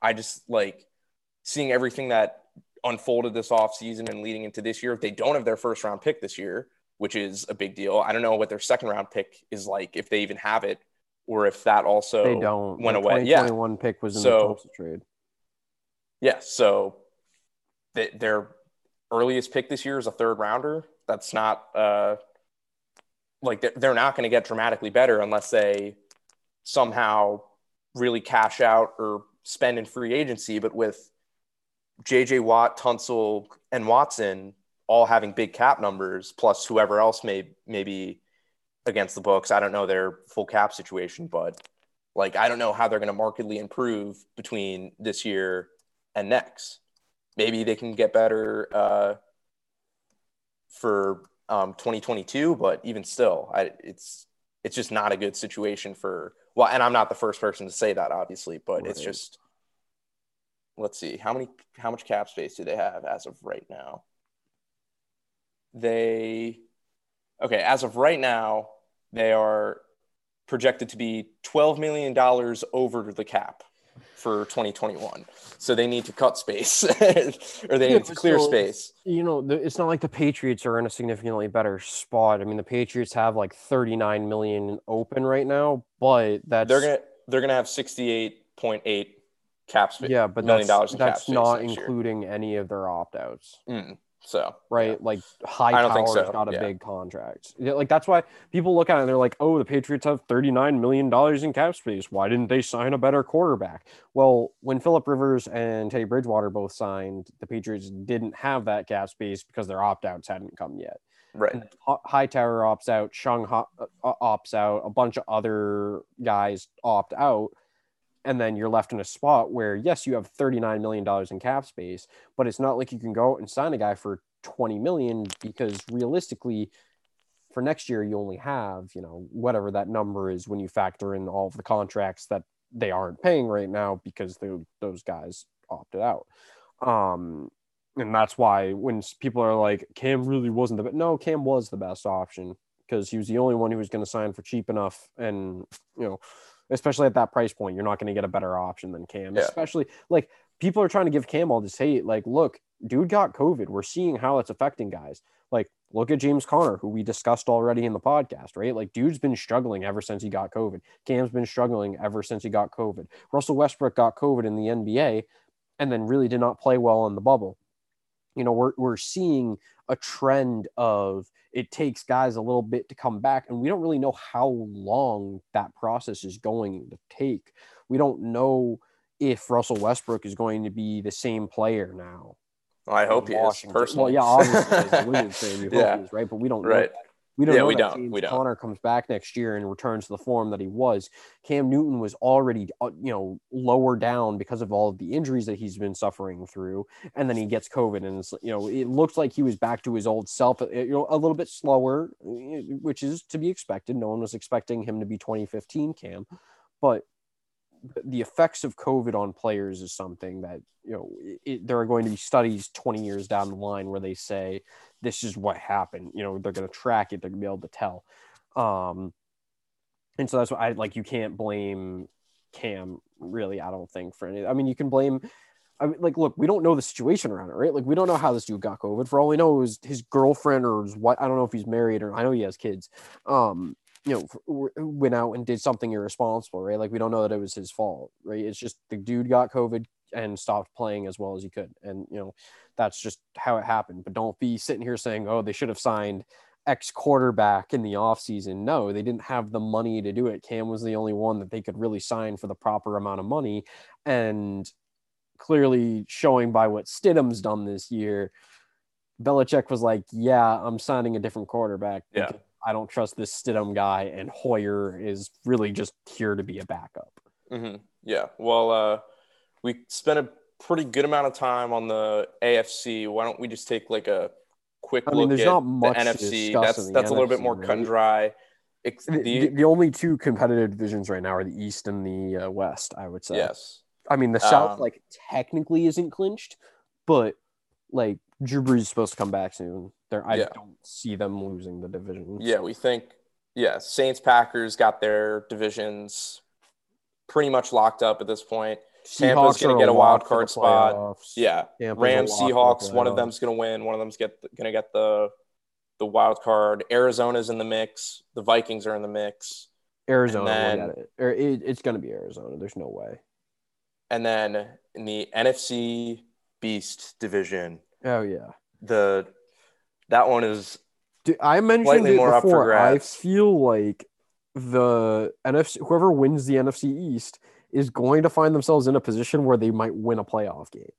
I just like seeing everything that unfolded this offseason and leading into this year. If they don't have their first round pick this year, which is a big deal, I don't know what their second round pick is like, if they even have it, or if that also they don't. went The away. Yeah. One pick was in So- the trade. Yeah. So th- their earliest pick this year is a third rounder. That's not uh, like they're- not going to get dramatically better unless they somehow really cash out or spend in free agency. But with JJ Watt, Tunsil, and Watson all having big cap numbers, plus whoever else may maybe against the books, I don't know their full cap situation, but like I don't know how they're going to markedly improve between this year and next. Maybe they can get better uh, for um, 2022, but even still, I, it's it's just not a good situation for. Well, and I'm not the first person to say that, obviously, but it's just. Let's see how many how much cap space do they have as of right now? They, okay, as of right now, they are projected to be 12 million dollars over the cap for 2021. So they need to cut space or they Yeah, need to clear still, space. You know, it's not like the Patriots are in a significantly better spot. I mean, the Patriots have like 39 million open right now, but that's They're gonna they're gonna have 68.8 cap space. yeah, but million that's, dollars in cap that's space not next year. including any of their opt outs. Mm, so right? yeah. Like high I don't think power's so, got a yeah. big contract. Yeah, like that's why people look at it and they're like, "Oh, the Patriots have 39 million dollars in cap space. Why didn't they sign a better quarterback?" Well, when Philip Rivers and Teddy Bridgewater both signed, the Patriots didn't have that cap space because their opt outs hadn't come yet. right. And Hi- Hightower opts out, Chung ho- uh, opts out, a bunch of other guys opt out, and then you're left in a spot where yes, you have 39 million dollars in cap space, but it's not like you can go out and sign a guy for 20 million because realistically for next year you only have, you know, whatever that number is when you factor in all of the contracts that they aren't paying right now because they, those guys opted out. Um and that's why when people are like Cam really wasn't the no Cam was the best option because he was the only one who was going to sign for cheap enough and you know especially at that price point you're not going to get a better option than Cam Yeah. especially like people are trying to give Cam all this hate like look dude got covid. We're seeing how it's affecting guys. Like look at James Conner who we discussed already in the podcast right? Like dude's been struggling ever since he got covid. Cam's been struggling ever since he got covid. Russell Westbrook got covid in the NBA and then really did not play well in the bubble you know we're we're seeing a trend of it takes guys a little bit to come back and we don't really know how long that process is going to take we don't know if Russell Westbrook is going to be the same player now I hope he is personally. well yeah obviously as a Wizards fan, you hope Yeah. he is, right but we don't know right. We don't Yeah, know we that don't. James We don't. Conner comes back next year and returns to the form that he was Cam Newton was already uh, you know lower down because of all of the injuries that he's been suffering through and then he gets COVID, and it's, you know it looks like he was back to his old self. uh, You know, a little bit slower, uh, which is to be expected. No one was expecting him to be 2015 Cam, but the effects of COVID on players is something that you know it, there are going to be studies 20 years down the line where they say this is what happened. You know, they're going to track it. They're going to be able to tell. Um, and so that's why I like you can't blame Cam really. I don't think for any. I mean, you can blame. I mean, like, look, we don't know the situation around it, right? Like, we don't know how this dude got COVID. For all we know, is his girlfriend or his what? I don't know if he's married or I know he has kids. Um, you know, went out and did something irresponsible, right? Like, we don't know that it was his fault, right? It's just the dude got COVID and stopped playing as well as he could, and you know, that's just how it happened. But don't be sitting here saying, "Oh, they should have signed." X quarterback in the offseason. No, they didn't have the money to do it. Cam was the only one that they could really sign for the proper amount of money. And clearly showing by what Stidham's done this year, Belichick was like, Yeah, I'm signing a different quarterback. Yeah. I don't trust this Stidham guy. And Hoyer is really just here to be a backup. hmm Yeah. Well, uh, we spent a pretty good amount of time on the AFC. Why don't we just take like a quick I mean, look at the NFC? That's the that's a little bit NFC, more cut and dry. Ex- the- the, the only two competitive divisions right now are the East and the uh, West, I would say. yes. I mean, the South Um, like technically isn't clinched, but like Drew Brees is supposed to come back soon. There, I Yeah. don't see them losing the division. Yeah, we think yeah, Saints Packers got their divisions pretty much locked up at this point. Tampa's Seahawks gonna get a wild card spot. playoffs. Yeah. Tampa's Rams, lock for the Seahawks, one of them's going to win, one of them's get going to get the the wild card. Arizona's in the mix. The Vikings are in the mix. Arizona. will it. It's going to be Arizona. There's no way. And then in the NFC Beast division, Oh yeah. the that one is Dude, I mentioned it more up for before. I feel like the NFC, whoever wins the NFC East, is going to find themselves in a position where they might win a playoff game.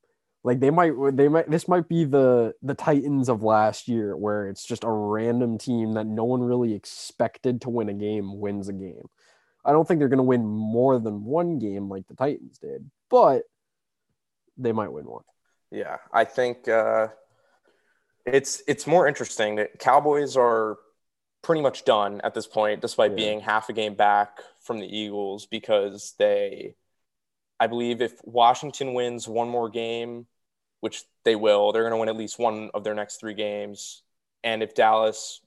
Like they might, they might. This might be the the Titans of last year, where it's just a random team that no one really expected to win a game wins a game. I don't think they're going to win more than one game like the Titans did, but they might win one. yeah, I think uh, it's it's more interesting that Cowboys are pretty much done at this point, despite Yeah. being half a game back from the Eagles because they, I believe, if Washington wins one more game, which they will, they're going to win at least one of their next three games, and if Dallas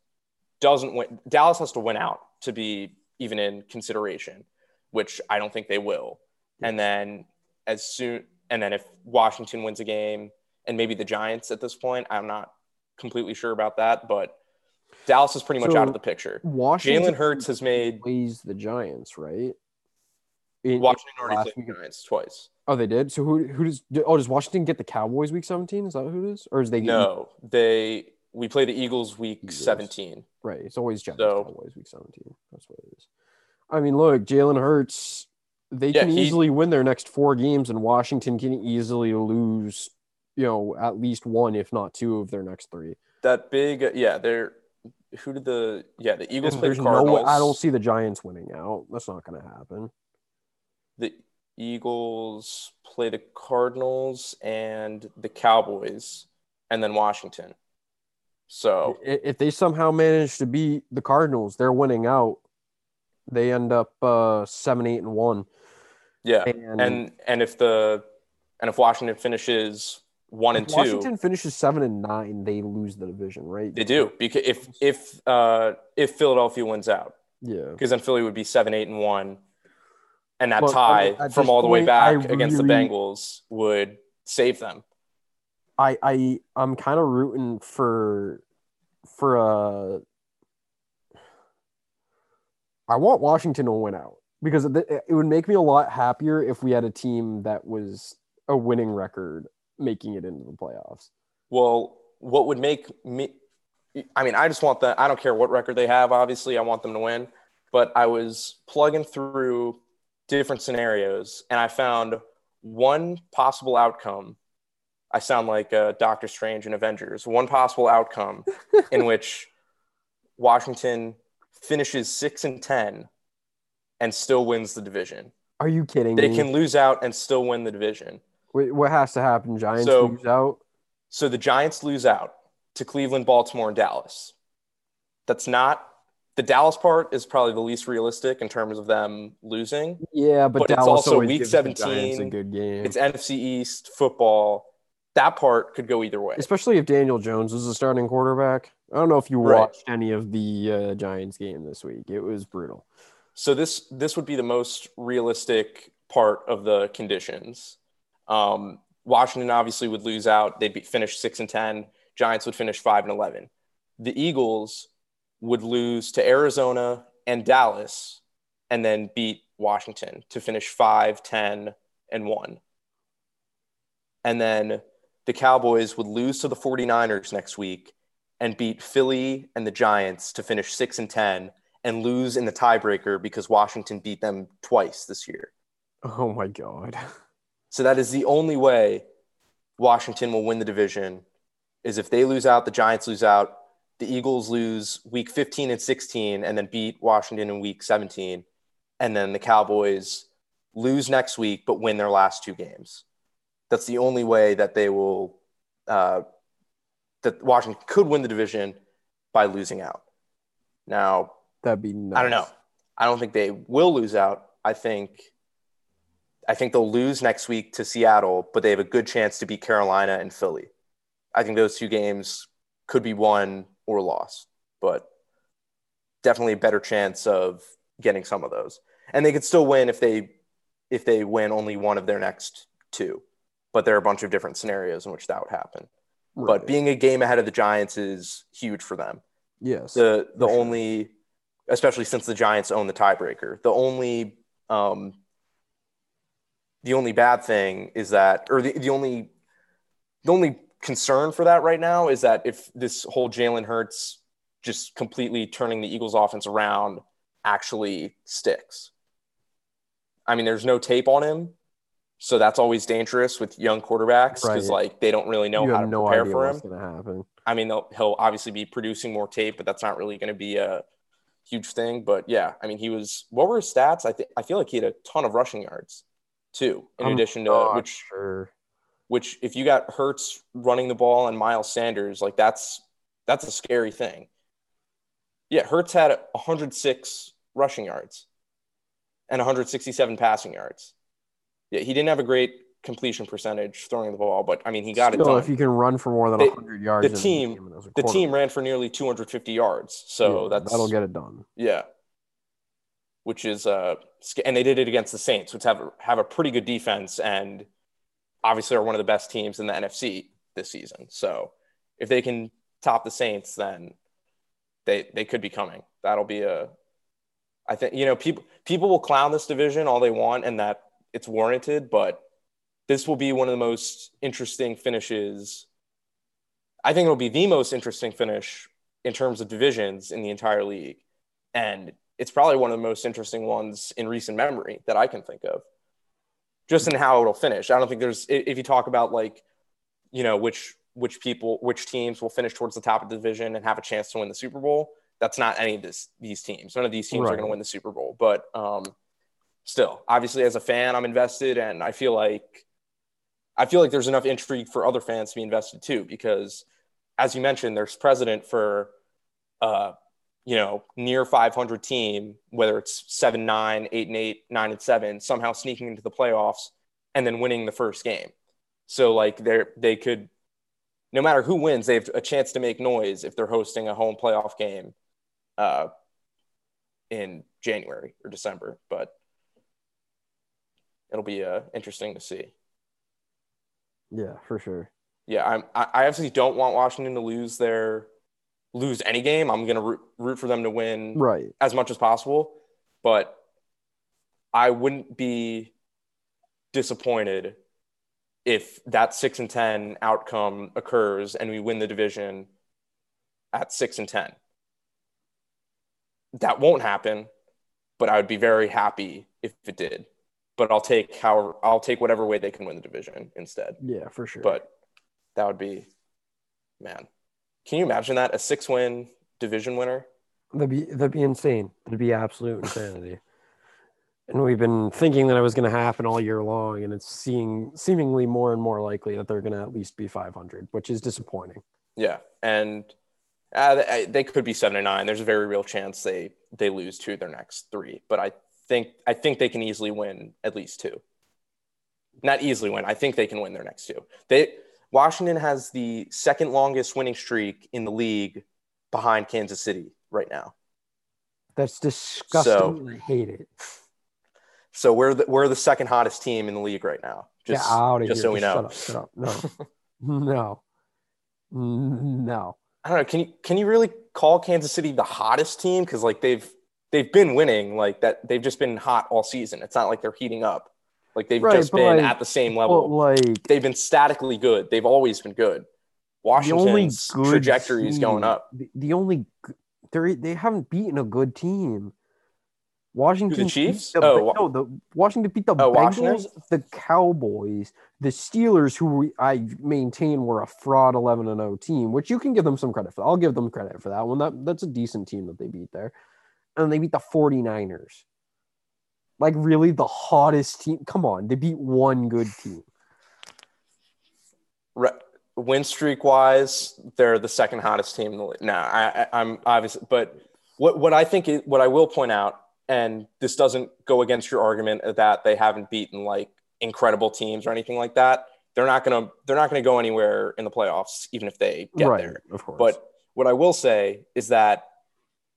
doesn't win, Dallas has to win out to be even in consideration, which I don't think they will. And then as soon and then if Washington wins a game and maybe the Giants at this point, I'm not completely sure about that, but Dallas is pretty much So, out of the picture. Washington Jalen Hurts has made plays the Giants, right? In- in Washington already played the Giants twice. Oh, they did. So who who does? Oh, does Washington get the Cowboys week seventeen? Is that who it is, or is they get No, they we play the Eagles week Eagles. 17. right? It's always Giants So- Cowboys week seventeen. That's what it is. I mean, look, Jalen Hurts. They Yeah, can he- easily win their next four games, and Washington can easily lose. You know, at least one, if not two, of their next three. That big yeah, they're who did the yeah, the Eagles And played there's the no Cardinals. way. I don't see the Giants winning out. That's not going to happen. the Eagles play the Cardinals and the Cowboys, and then Washington. So If they somehow manage to beat the Cardinals, they're winning out. They end up uh, seven, eight, and one. yeah, And, and and if the and if Washington finishes one and if two, Washington finishes seven and nine, they lose the division, right? they do because if if uh if Philadelphia wins out, Yeah. because then Philly would be seven, eight, and one, and that I tie mean, from all the way back I against the Bengals would save them. I I I'm kind of rooting for for uh I want Washington to win out because it would make me a lot happier if we had a team that was a winning record making it into the playoffs. Well, what would make me? I mean, I just want that. I don't care what record they have. Obviously, I want them to win. But I was plugging through different scenarios, and I found one possible outcome. I sound like uh, Doctor Strange in Avengers. One possible outcome in which Washington finishes six and ten, and still wins the division. Are you kidding They me? can lose out and still win the division. Wait, what has to happen? Giants So- lose out. So the Giants lose out to Cleveland, Baltimore, and Dallas. That's not the Dallas part is probably the least realistic in terms of them losing. Yeah, but, But it's also week gives the Giants a 17. good game, It's NFC East football. That part could go either way. especially if Daniel Jones is the starting quarterback. I don't know if you Right. watched any of the uh, Giants game this week. It was brutal. So this this would be the most realistic part of the conditions. Um, Washington obviously would lose out. They'd be, finish six and ten. Giants would finish five and eleven. The Eagles would lose to Arizona and Dallas, and then beat Washington to finish 5, 10, and one. And then the Cowboys would lose to the 49ers next week and beat Philly and the Giants to finish six and ten and lose in the tiebreaker because Washington beat them twice this year. Oh my god. So that is the only way Washington will win the division is if they lose out, the Giants lose out, the Eagles lose week 15 and 16 and then beat Washington in week 17 and then the Cowboys lose next week but win their last two games. That's the only way that they will uh, that Washington could win the division by losing out. Now, That'd be nice. I don't know. I don't think they will lose out. I think I think they'll lose next week to Seattle, but they have a good chance to beat Carolina and Philly. I think those two games could be won or lost, but definitely a better chance of getting some of those. And they could still win if they if they win only one of their next two. But there are a bunch of different scenarios in which that would happen. Right. But being a game ahead of the Giants is huge for them yes, the the only especially since the Giants own the tiebreaker. The only um, the only bad thing is that, or the, the only the only concern for that right now is that if this whole Jalen Hurts just completely turning the Eagles offense around actually sticks. I mean, there's no tape on him, so that's always dangerous with young quarterbacks because Right. like they don't really know you how to no prepare for him. what's gonna happen. I mean, he'll obviously be producing more tape, but that's not really going to be a huge thing. But yeah, I mean, he was. What were his stats? I think I feel like he had a ton of rushing yards too, in I'm addition to which sure. which if you got Hurts running the ball and Miles Sanders, like that's that's a scary thing. Yeah, Hurts had 106 rushing yards and 167 passing yards. Yeah, he didn't have a great completion percentage throwing the ball, but I mean, he got it done. if you can run for more than They- 100 yards, the team- game and as a the team ran for nearly 250 yards, so yeah, that's that'll get it done. Yeah. Which is uh and they did it against the Saints, which have have a pretty good defense and obviously are one of the best teams in the NFC this season. So if they can top the Saints, then they they could be coming. That'll be a I think you know people people will clown this division all they want and that it's warranted, but this will be one of the most interesting finishes. I think it'll be the most interesting finish in terms of divisions in the entire league. And it's probably one of the most interesting ones in recent memory that I can think of. Just in how it'll finish. I don't think there's if you talk about like, you know, which which people, which teams will finish towards the top of the division and have a chance to win the Super Bowl. That's not any of this these teams. None of these teams are going to win the Super Bowl. But um, still, obviously, as a fan, I'm invested, and I feel like I feel like there's enough intrigue for other fans to be invested too, because as you mentioned, there's precedent for uh, you know, near 500 team, whether it's seven, nine, eight and eight, nine and seven, somehow sneaking into the playoffs and then winning the first game. So like they're, they could, no matter who wins, they have a chance to make noise if they're hosting a home playoff game, uh, in January or December. But it'll be uh, interesting to see. Yeah, for sure. Yeah, I'm. I, I absolutely don't want Washington to lose their lose any game. I'm going to root for them to win right as much as possible. But I wouldn't be disappointed if that six and 10 outcome occurs and we win the division at six and 10. That won't happen, but I would be very happy if it did. But I'll take how I'll take whatever way they can win the division instead. Yeah, for sure. But that would be, man, can you imagine that? A six win division winner? That'd be that'd be insane. That'd be absolute insanity. And we've been thinking that it was going to happen all year long, and it's seeing seemingly more and more likely that they're going to at least be 500, which is disappointing. Yeah, and uh, they could be seven and nine. There's a very real chance they they lose two of their next three, but I think I think they can easily win at least two. Not easily win. I think they can win their next two. They Washington has the second longest winning streak in the league behind Kansas City right now. That's disgusting. So, I hate it. So we're the, we're the second hottest team in the league right now. Just, Get out of just here. so we know. Shut up. Shut up. No. no. No. I don't know. Can you can you really call Kansas City the hottest team? Because like they've they've been winning like that. They've just been hot all season. It's not like they're heating up. Like they've right, just been like, at the same level. Like they've been statically good. They've always been good. Washington's trajectory team, is going up. The, the only they they haven't beaten a good team. Washington the Chiefs? The, oh, no, the Washington beat the oh, Bengals, the Cowboys, the Steelers, who I maintain were a fraud 11 and 0 team, which you can give them some credit for. I'll give them credit for that one. That that's a decent team that they beat there. And they beat the 49ers. Like really the hottest team. Come on, they beat one good team. Win streak wise, they're the second hottest team in the league. Nah, I, I'm obviously, but what what I think is, what I will point out, and this doesn't go against your argument that they haven't beaten like incredible teams or anything like that. They're not gonna they're not gonna go anywhere in the playoffs, even if they get right, there. Of course. But what I will say is that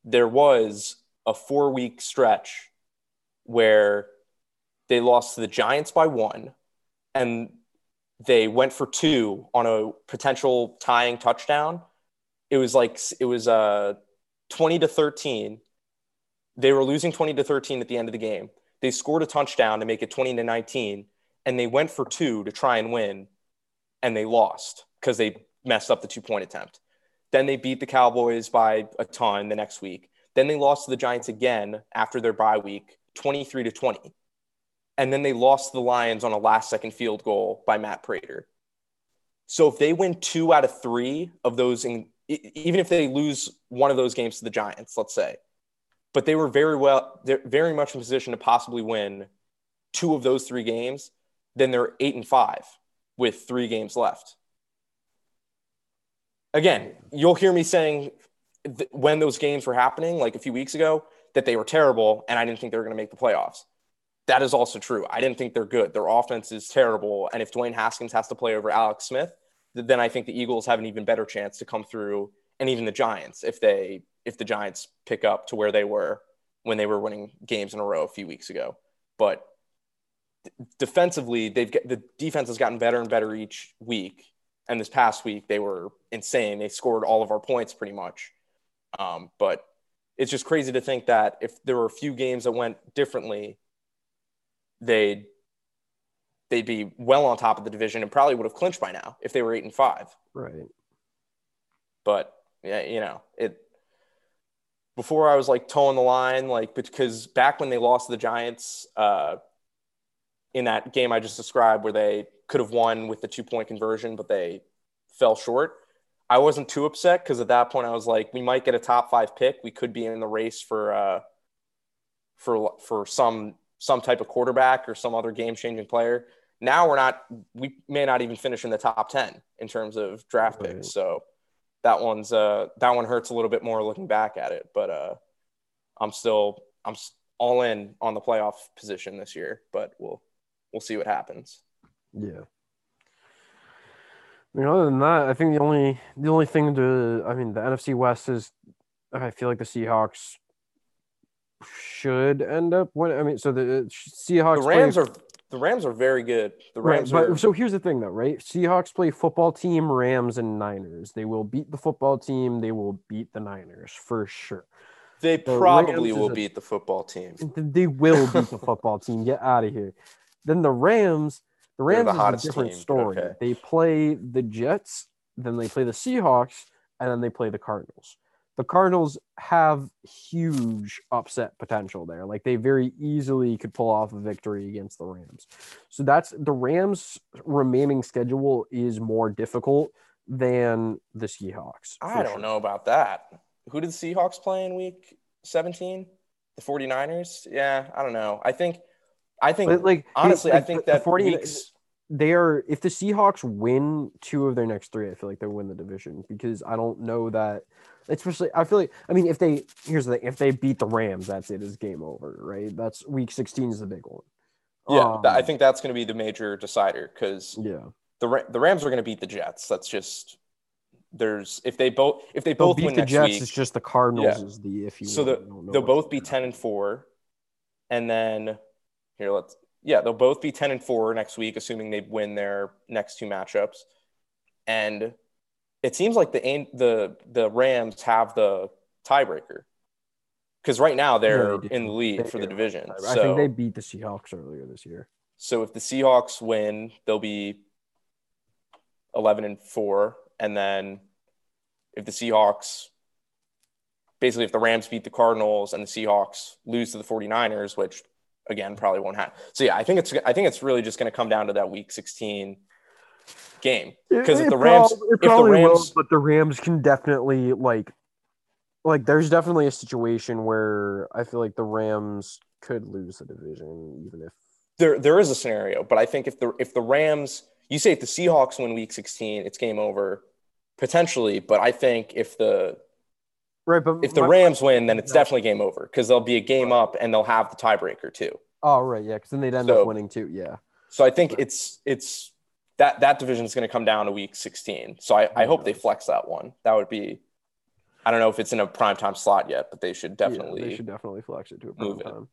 there was a four week stretch where they lost to the Giants by one and they went for two on a potential tying touchdown. It was like it was uh 20 to 13. They were losing 20 to 13 at the end of the game. They scored a touchdown to make it 20 to 19 and they went for two to try and win and they lost because they messed up the two point attempt. Then they beat the Cowboys by a ton the next week. Then they lost to the Giants again after their bye week 23 to 20. And then they lost the Lions on a last second field goal by Matt Prater. So if they win two out of three of those, in, even if they lose one of those games to the Giants, let's say, but they were very well, they're very much in position to possibly win two of those three games, then they're eight and five with three games left. Again, you'll hear me saying th- when those games were happening, like a few weeks ago, that they were terrible and I didn't think they were going to make the playoffs. That is also true. I didn't think they're good. Their offense is terrible. And if Dwayne Haskins has to play over Alex Smith, then I think the Eagles have an even better chance to come through and even the Giants if they if the Giants pick up to where they were when they were winning games in a row a few weeks ago. But defensively, they've get, the defense has gotten better and better each week. And this past week, they were insane. They scored all of our points pretty much. Um, but it's just crazy to think that if there were a few games that went differently, they'd they'd be well on top of the division and probably would have clinched by now if they were eight and five. Right. But yeah, you know, it before I was like toeing the line, like because back when they lost to the Giants uh, in that game I just described where they could have won with the two point conversion, but they fell short. I wasn't too upset because at that point I was like, we might get a top five pick. We could be in the race for uh, for for some some type of quarterback or some other game changing player. Now we're not, we may not even finish in the top 10 in terms of draft picks. So that one's, uh, that one hurts a little bit more looking back at it. But uh, I'm still, I'm all in on the playoff position this year, but we'll, we'll see what happens. Yeah. I mean, other than that, I think the only the only thing to I mean, the NFC West is I feel like the Seahawks should end up when I mean, so the uh, Seahawks. The Rams play, are the Rams are very good. The Rams right, but, are. So here's the thing, though, right? Seahawks play football team, Rams, and Niners. They will beat the football team. They will beat the Niners for sure. They the probably Rams will a, beat the football team. They will beat the football team. Get out of here. Then the Rams. The Rams the is a different team, story. Okay. They play the Jets, then they play the Seahawks, and then they play the Cardinals the Cardinals have huge upset potential there. Like they very easily could pull off a victory against the Rams. So that's the Rams' remaining schedule is more difficult than the Seahawks. I don't sure. know about that. Who did the Seahawks play in week 17? The 49ers? Yeah, I don't know. I think I think but like honestly, like, I think that 40 weeks they are if the Seahawks win two of their next three, I feel like they win the division because I don't know that especially I feel like I mean if they here's the thing if they beat the Rams that's it is game over right? That's week 16 is the big one. Yeah um, I think that's going to be the major decider because yeah. the the Rams are going to beat the Jets that's just there's if they both if they both beat win the Jets week, it's just the Cardinals yeah. is the if you so the, they'll both be 10 and 4 and then here let's yeah they'll both be 10 and 4 next week assuming they win their next two matchups and it seems like the the the Rams have the tiebreaker because right now they're yeah, in the lead they for the division. I so, think they beat the Seahawks earlier this year. So if the Seahawks win, they'll be eleven and four, and then if the Seahawks basically if the Rams beat the Cardinals and the Seahawks lose to the 49ers, which again probably won't happen. So yeah, I think it's I think it's really just going to come down to that week 16 game because if the Rams, if the Rams, will, but the Rams can definitely like, like there's definitely a situation where I feel like the Rams could lose the division even if there there is a scenario, but I think if the if the Rams, you say if the Seahawks win Week 16, it's game over potentially, but I think if the right, but if the Rams win, then it's definitely game over because they'll be a game up and they'll have the tiebreaker too. Oh right, yeah, because then they'd end so, up winning too. Yeah. So I think it's it's that that division is going to come down to week 16. So I, I hope they flex that one. That would be I don't know if it's in a prime time slot yet, but they should definitely yeah, they should definitely flex it to a prime time.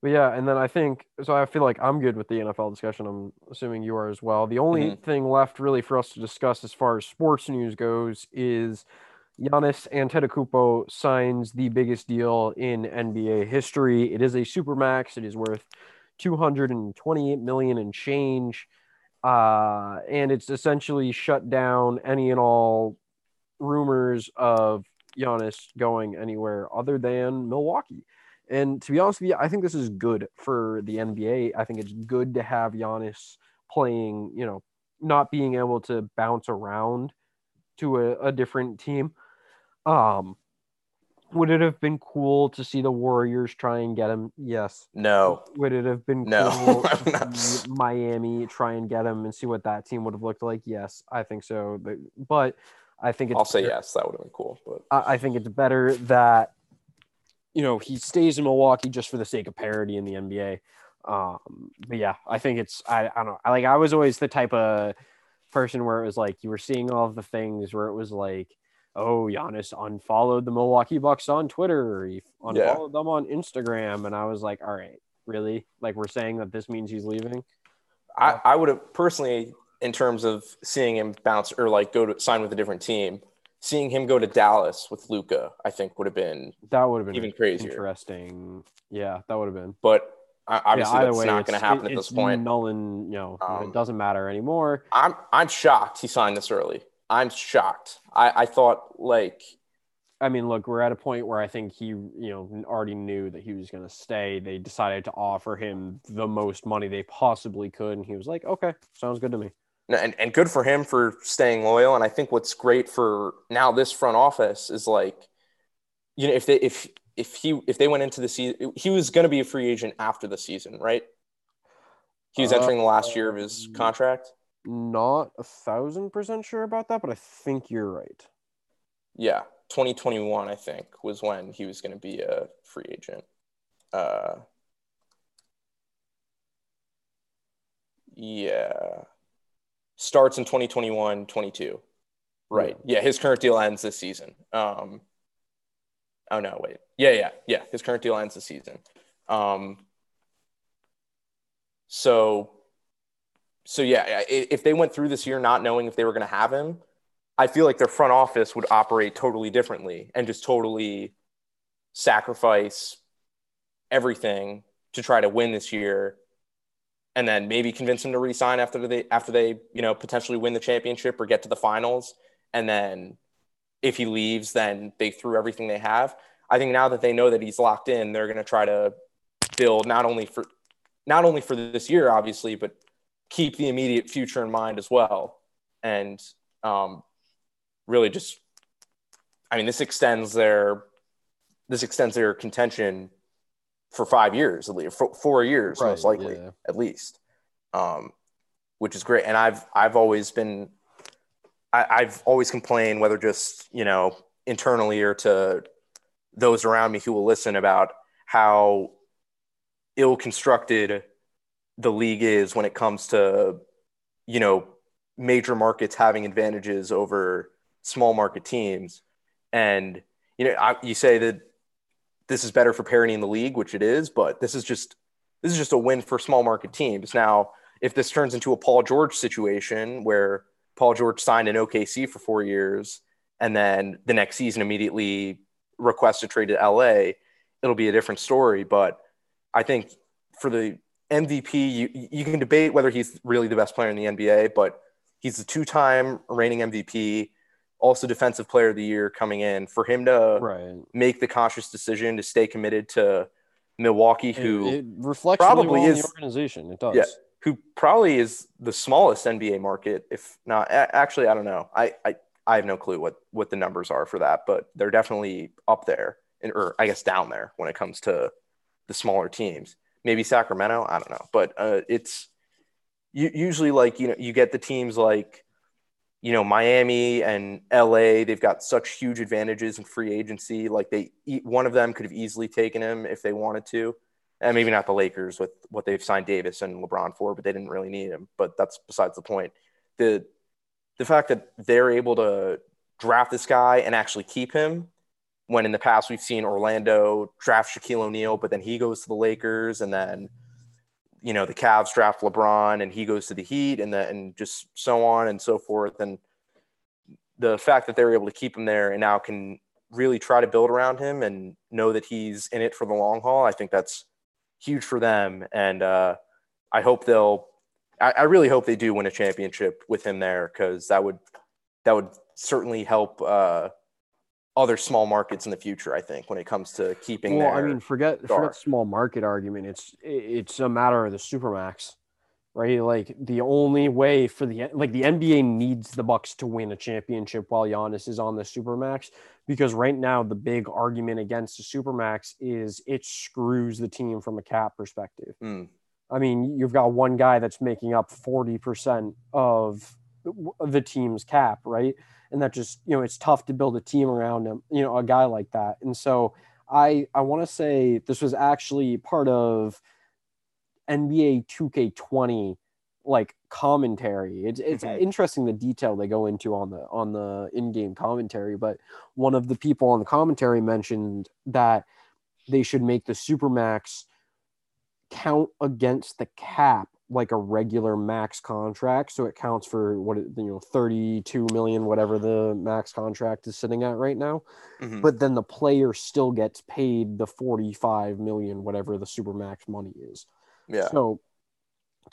But yeah, and then I think so. I feel like I'm good with the NFL discussion. I'm assuming you are as well. The only mm-hmm. thing left really for us to discuss as far as sports news goes is Giannis Antetokounmpo signs the biggest deal in NBA history. It is a supermax. It is worth 228 million and change uh, and it's essentially shut down any and all rumors of Giannis going anywhere other than Milwaukee. And to be honest with you, I think this is good for the NBA. I think it's good to have Giannis playing, you know, not being able to bounce around to a, a different team. Um, would it have been cool to see the Warriors try and get him? Yes. No. Would it have been no. cool to see Miami try and get him and see what that team would have looked like? Yes, I think so. But, but I think I'll say better. yes. That would have been cool. But I, I think it's better that you know he stays in Milwaukee just for the sake of parity in the NBA. Um, but yeah, I think it's I, I don't know. I like I was always the type of person where it was like you were seeing all of the things where it was like oh, Giannis unfollowed the Milwaukee Bucks on Twitter. He unfollowed yeah. them on Instagram. And I was like, all right, really? Like we're saying that this means he's leaving? I, I would have personally, in terms of seeing him bounce or like go to sign with a different team, seeing him go to Dallas with Luka, I think would have been that would have been even crazier. Interesting. Yeah, that would have been. But I obviously yeah, that's way, not going to happen at this point. Null and you know, um, it doesn't matter anymore. I'm I'm shocked he signed this early. I'm shocked. I, I thought like I mean, look, we're at a point where I think he, you know, already knew that he was going to stay. They decided to offer him the most money they possibly could, and he was like, "Okay, sounds good to me." And and good for him for staying loyal. And I think what's great for now this front office is like, you know, if they if if he if they went into the season, he was going to be a free agent after the season, right? He was entering the last year of his Um, contract. Not a thousand percent sure about that, but I think you're right. Yeah, 2021, I think, was when he was going to be a free agent. Uh, yeah, starts in 2021, 22. Right. Yeah, his current deal ends this season. Um, oh no, wait. Yeah, yeah, yeah. His current deal ends this season. Um, so, so yeah, if they went through this year not knowing if they were going to have him, I feel like their front office would operate totally differently and just totally sacrifice everything to try to win this year and then maybe convince him to resign after they after they, you know, potentially win the championship or get to the finals and then if he leaves then they threw everything they have. I think now that they know that he's locked in, they're going to try to build not only for not only for this year obviously, but keep the immediate future in mind as well. And um, really just I mean this extends their this extends their contention for five years at least for four years most likely yeah. at least um, which is great and I've I've always been I, I've always complained whether just you know internally or to those around me who will listen about how ill constructed the league is when it comes to you know major markets having advantages over small market teams. And you know I, you say that this is better for parity in the league which it is but this is just this is just a win for small market teams. Now if this turns into a paul george situation where paul george signed in okc for four years and then the next season immediately requests a trade to la it'll be a different story. But i think for the mvp you, you can debate whether he's really the best player in the nba but he's a two-time reigning mvp also defensive player of the year coming in for him to Right. make the conscious decision to stay committed to Milwaukee, who it, it reflects probably probably well is- the organization. It does. Yeah. who probably is the smallest NBA market, if not actually, I don't know. I, I I have no clue what what the numbers are for that, but they're definitely up there, and or I guess down there when it comes to the smaller teams. Maybe Sacramento, I don't know, but uh, it's usually like you know you get the teams like you know Miami and LA. They've got such huge advantages in free agency. Like they, one of them could have easily taken him if they wanted to and maybe not the Lakers with what they've signed Davis and LeBron for, but they didn't really need him. But that's besides the point. The the fact that they're able to draft this guy and actually keep him when in the past we've seen Orlando draft Shaquille O'Neal, but then he goes to the Lakers and then you know the Cavs draft LeBron and he goes to the Heat and then and just so on and so forth. And the fact that they're able to keep him there and now can really try to build around him and know that he's in it for the long haul, I think that's huge for them. And uh, I hope they'll. I, I really hope they do win a championship with him there because that would that would certainly help uh, other small markets in the future. I think when it comes to keeping. Well, I mean, forget star. forget small market argument. It's it's a matter of the supermax, right? Like the only way for the like the NBA needs the Bucks to win a championship while Giannis is on the supermax because right now the big argument against the supermax is it screws the team from a cap perspective. Mm, I mean, you've got one guy that's making up 40% of the team's cap, right? And that just, you know, it's tough to build a team around him, you know, a guy like that. And so I I want to say this was actually part of NBA 2K20 like commentary. It's it's Mhm. interesting the detail they go into on the on the in-game commentary, but one of the people on the commentary mentioned that they should make the supermax count against the cap like a regular max contract so it counts for what it- you know 32 million whatever the max contract is sitting at right now mhm. but then the player still gets paid the 45 million whatever the super max money is yeah. so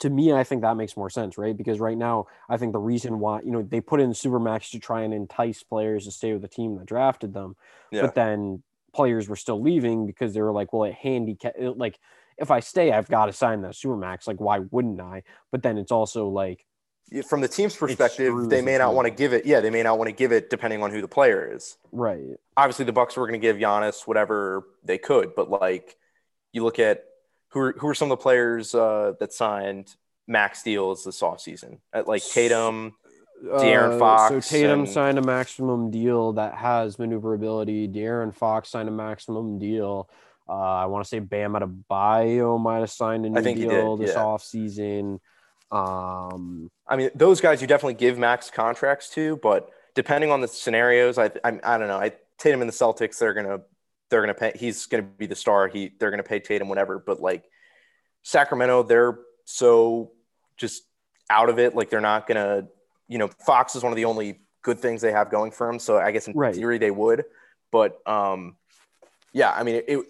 to me, I think that makes more sense, right? Because right now, I think the reason why, you know, they put in super max to try and entice players to stay with the team that drafted them. Yeah. But then players were still leaving because they were like, well, it handicap, like, if I stay, I've got to sign that Supermax. Like, why wouldn't I? But then it's also like, from the team's perspective, they the may not want to give it. Yeah, they may not want to give it depending on who the player is. Right. Obviously, the Bucks were going to give Giannis whatever they could, but like you look at who are, who are some of the players uh, that signed max deals this offseason? At like Tatum, De'Aaron Uh, Fox So Tatum and- signed a maximum deal that has maneuverability. De'Aaron Fox signed a maximum deal. Uh, I want to say Bam Adebayo might have signed a new think he deal did, this yeah. offseason. Um, I mean, those guys you definitely give max contracts to, but depending on the scenarios, I I, I don't know. I Tatum and the Celtics, they're gonna they're gonna pay. He's gonna be the star. He they're gonna pay Tatum whatever. But like Sacramento, they're so just out of it. Like they're not gonna. You know, Fox is one of the only good things they have going for him. So I guess in Right. theory they would. But um, yeah, I mean, it,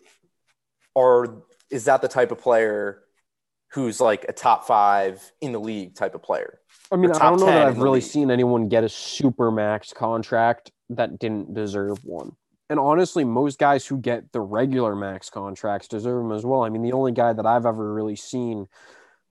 or is that the type of player who's like a top five in the league type of player? I mean, I don't know that I've really league. seen anyone get a super max contract that didn't deserve one. And honestly, most guys who get the regular max contracts deserve them as well. I mean, the only guy that I've ever really seen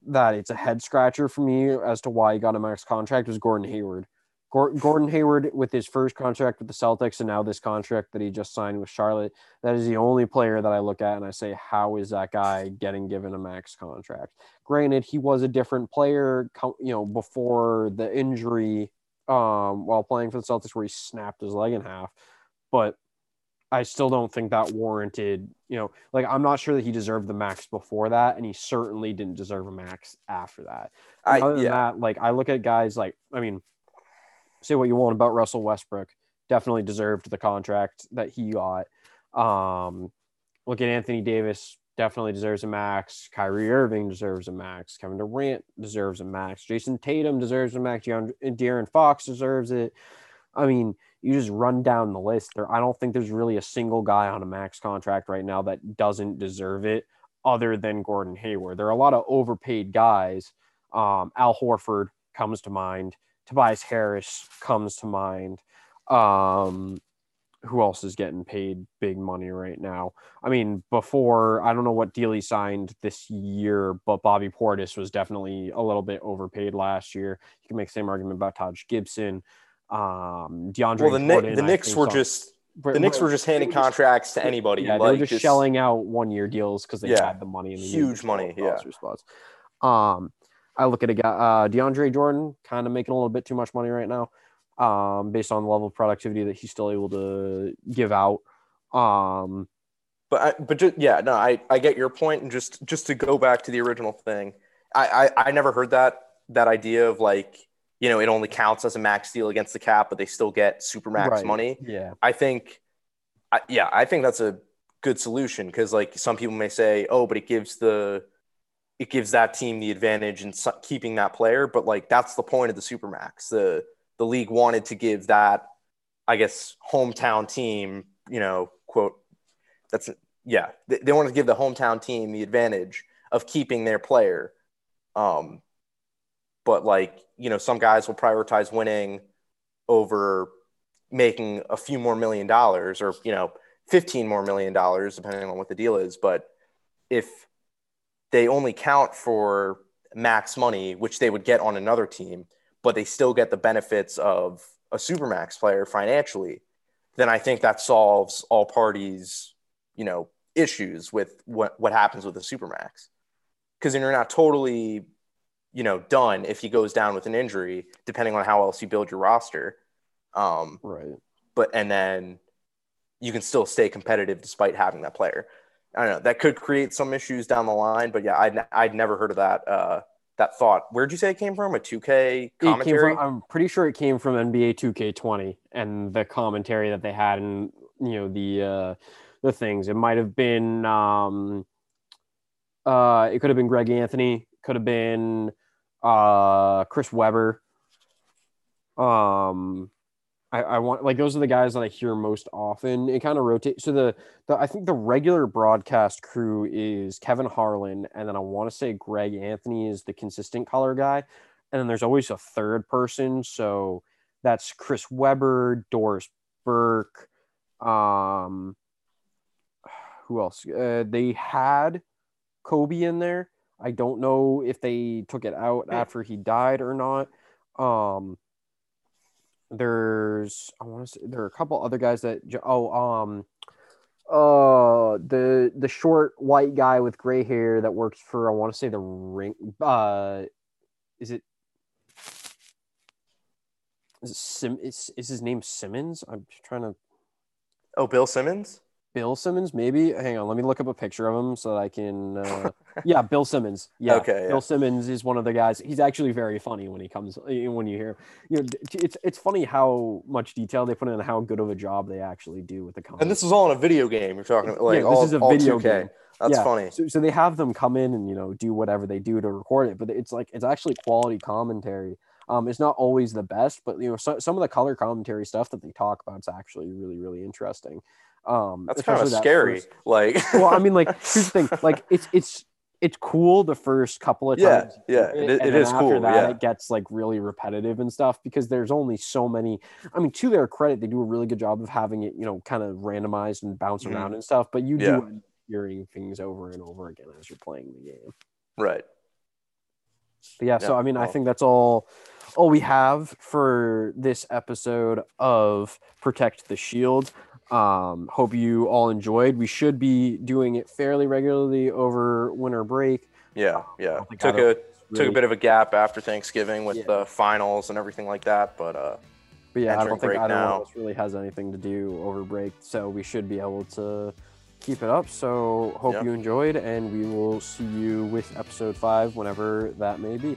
that it's a head scratcher for me as to why he got a max contract was Gordon Hayward. Gor- Gordon Hayward, with his first contract with the Celtics and now this contract that he just signed with Charlotte, that is the only player that I look at and I say, how is that guy getting given a max contract? Granted, he was a different player, you know, before the injury um, while playing for the Celtics, where he snapped his leg in half. But I still don't think that warranted, you know, like I'm not sure that he deserved the max before that, and he certainly didn't deserve a max after that. I, Other than yeah. that, like I look at guys like, I mean, say what you want about Russell Westbrook, definitely deserved the contract that he got. Um, look at Anthony Davis, definitely deserves a max. Kyrie Irving deserves a max. Kevin Durant deserves a max. Jayson Tatum deserves a max. De'Aaron, Fox deserves it. I mean, you just run down the list. There, I don't think there's really a single guy on a max contract right now that doesn't deserve it, other than Gordon Hayward. There are a lot of overpaid guys. Um, Al Horford comes to mind. Tobias Harris comes to mind. Um, who else is getting paid big money right now? I mean, before I don't know what deal he signed this year, but Bobby Portis was definitely a little bit overpaid last year. You can make the same argument about Taj Gibson, um, DeAndre. Well, the, Jordan, the Knicks were just but- the Knicks were just handing just- contracts to anybody. Yeah, they like, were just, shelling out one year deals because they Yeah. had the money in the Huge money, yeah. spots. Um, I look at a guy, uh, DeAndre Jordan, kind of making a little bit too much money right now, um, based on the level of productivity that he's still able to give out. Um, But I, but just, yeah, no, I, I get your point, and just just to go back to the original thing, I, I I never heard that that idea of like you know it only counts as a max deal against the cap, but they still get super max Right. money. yeah, I think, I, yeah, I think that's a good solution because like some people may say, oh, but it gives the it gives that team the advantage in keeping that player, but like that's the point of the supermax. The the league wanted to give that, I guess, hometown team, you know, quote, that's yeah, they, they wanted to give the hometown team the advantage of keeping their player. Um, but like you know, some guys will prioritize winning over making a few more million dollars or you know 15 more million dollars depending on what the deal is but if they only count for max money which they would get on another team but they still get the benefits of a supermax player financially then i think that solves all parties you know issues with what, what happens with a supermax because then you're not totally you know done if he goes down with an injury depending on how else you build your roster um, right. but and then you can still stay competitive despite having that player. I don't know. That could create some issues down the line, but yeah, I'd, I'd never heard of that uh, that thought. Where'd you say it came from? A 2K commentary? From, I'm pretty sure it came from NBA 2K20 and the commentary that they had and you know the uh, the things. It might have been um, uh, it could have been Greg Anthony, could have been uh, Chris Webber. Um, I, I want like those are the guys that I hear most often. It kind of rotates. So the, the I think the regular broadcast crew is Kevin Harlan, and then I want to say Greg Anthony is the consistent color guy, and then there's always a third person. So that's Chris Webber, Doris Burke. Um, who else? Uh, they had Kobe in there. I don't know if they took it out after he died or not. Um, there's I want to say there are a couple other guys that oh um uh the the short white guy with gray hair that works for I want to say the ring uh is it is it Sim is, is his name Simmons? I'm trying to Oh, Bill Simmons. Bill Simmons, maybe. Hang on, let me look up a picture of him so that I can. Uh, yeah, Bill Simmons. Yeah, Okay, yeah. Bill Simmons is one of the guys. He's actually very funny when he comes when you hear. You know, it's it's funny how much detail they put in and how good of a job they actually do with the company. And this is all in a video game. You're talking about like Yeah, this all, is a video 2K. game. That's Yeah. funny. So, so they have them come in and you know do whatever they do to record it, but it's like it's actually quality commentary. Um, it's not always the best, but you know so, some of the color commentary stuff that they talk about is actually really really interesting. Um, That's kind of scary. first- Like, well, I mean, like here's the thing, like it's it's it's cool the first couple of Yeah, times. yeah, it do it then is after cool, That yeah. it gets like really repetitive and stuff because there's only so many. I mean, to their credit, they do a really good job of having it, you know, kind of randomized and bounce Mhm. around and stuff. But you do Yeah. end up hearing things over and over again as you're playing the game. right. But yeah, so I mean, I think that's all all we have for this episode of Protect the Shield. Um, hope you all enjoyed. We should be doing it fairly regularly over winter break. Yeah, yeah. Took a really... took a bit of a gap after Thanksgiving with yeah. the finals and everything like that, but uh, but yeah, I don't think either now. one of us really has anything to do over break, so we should be able to keep it up. So hope yep. you enjoyed, and we will see you with episode five whenever that may be.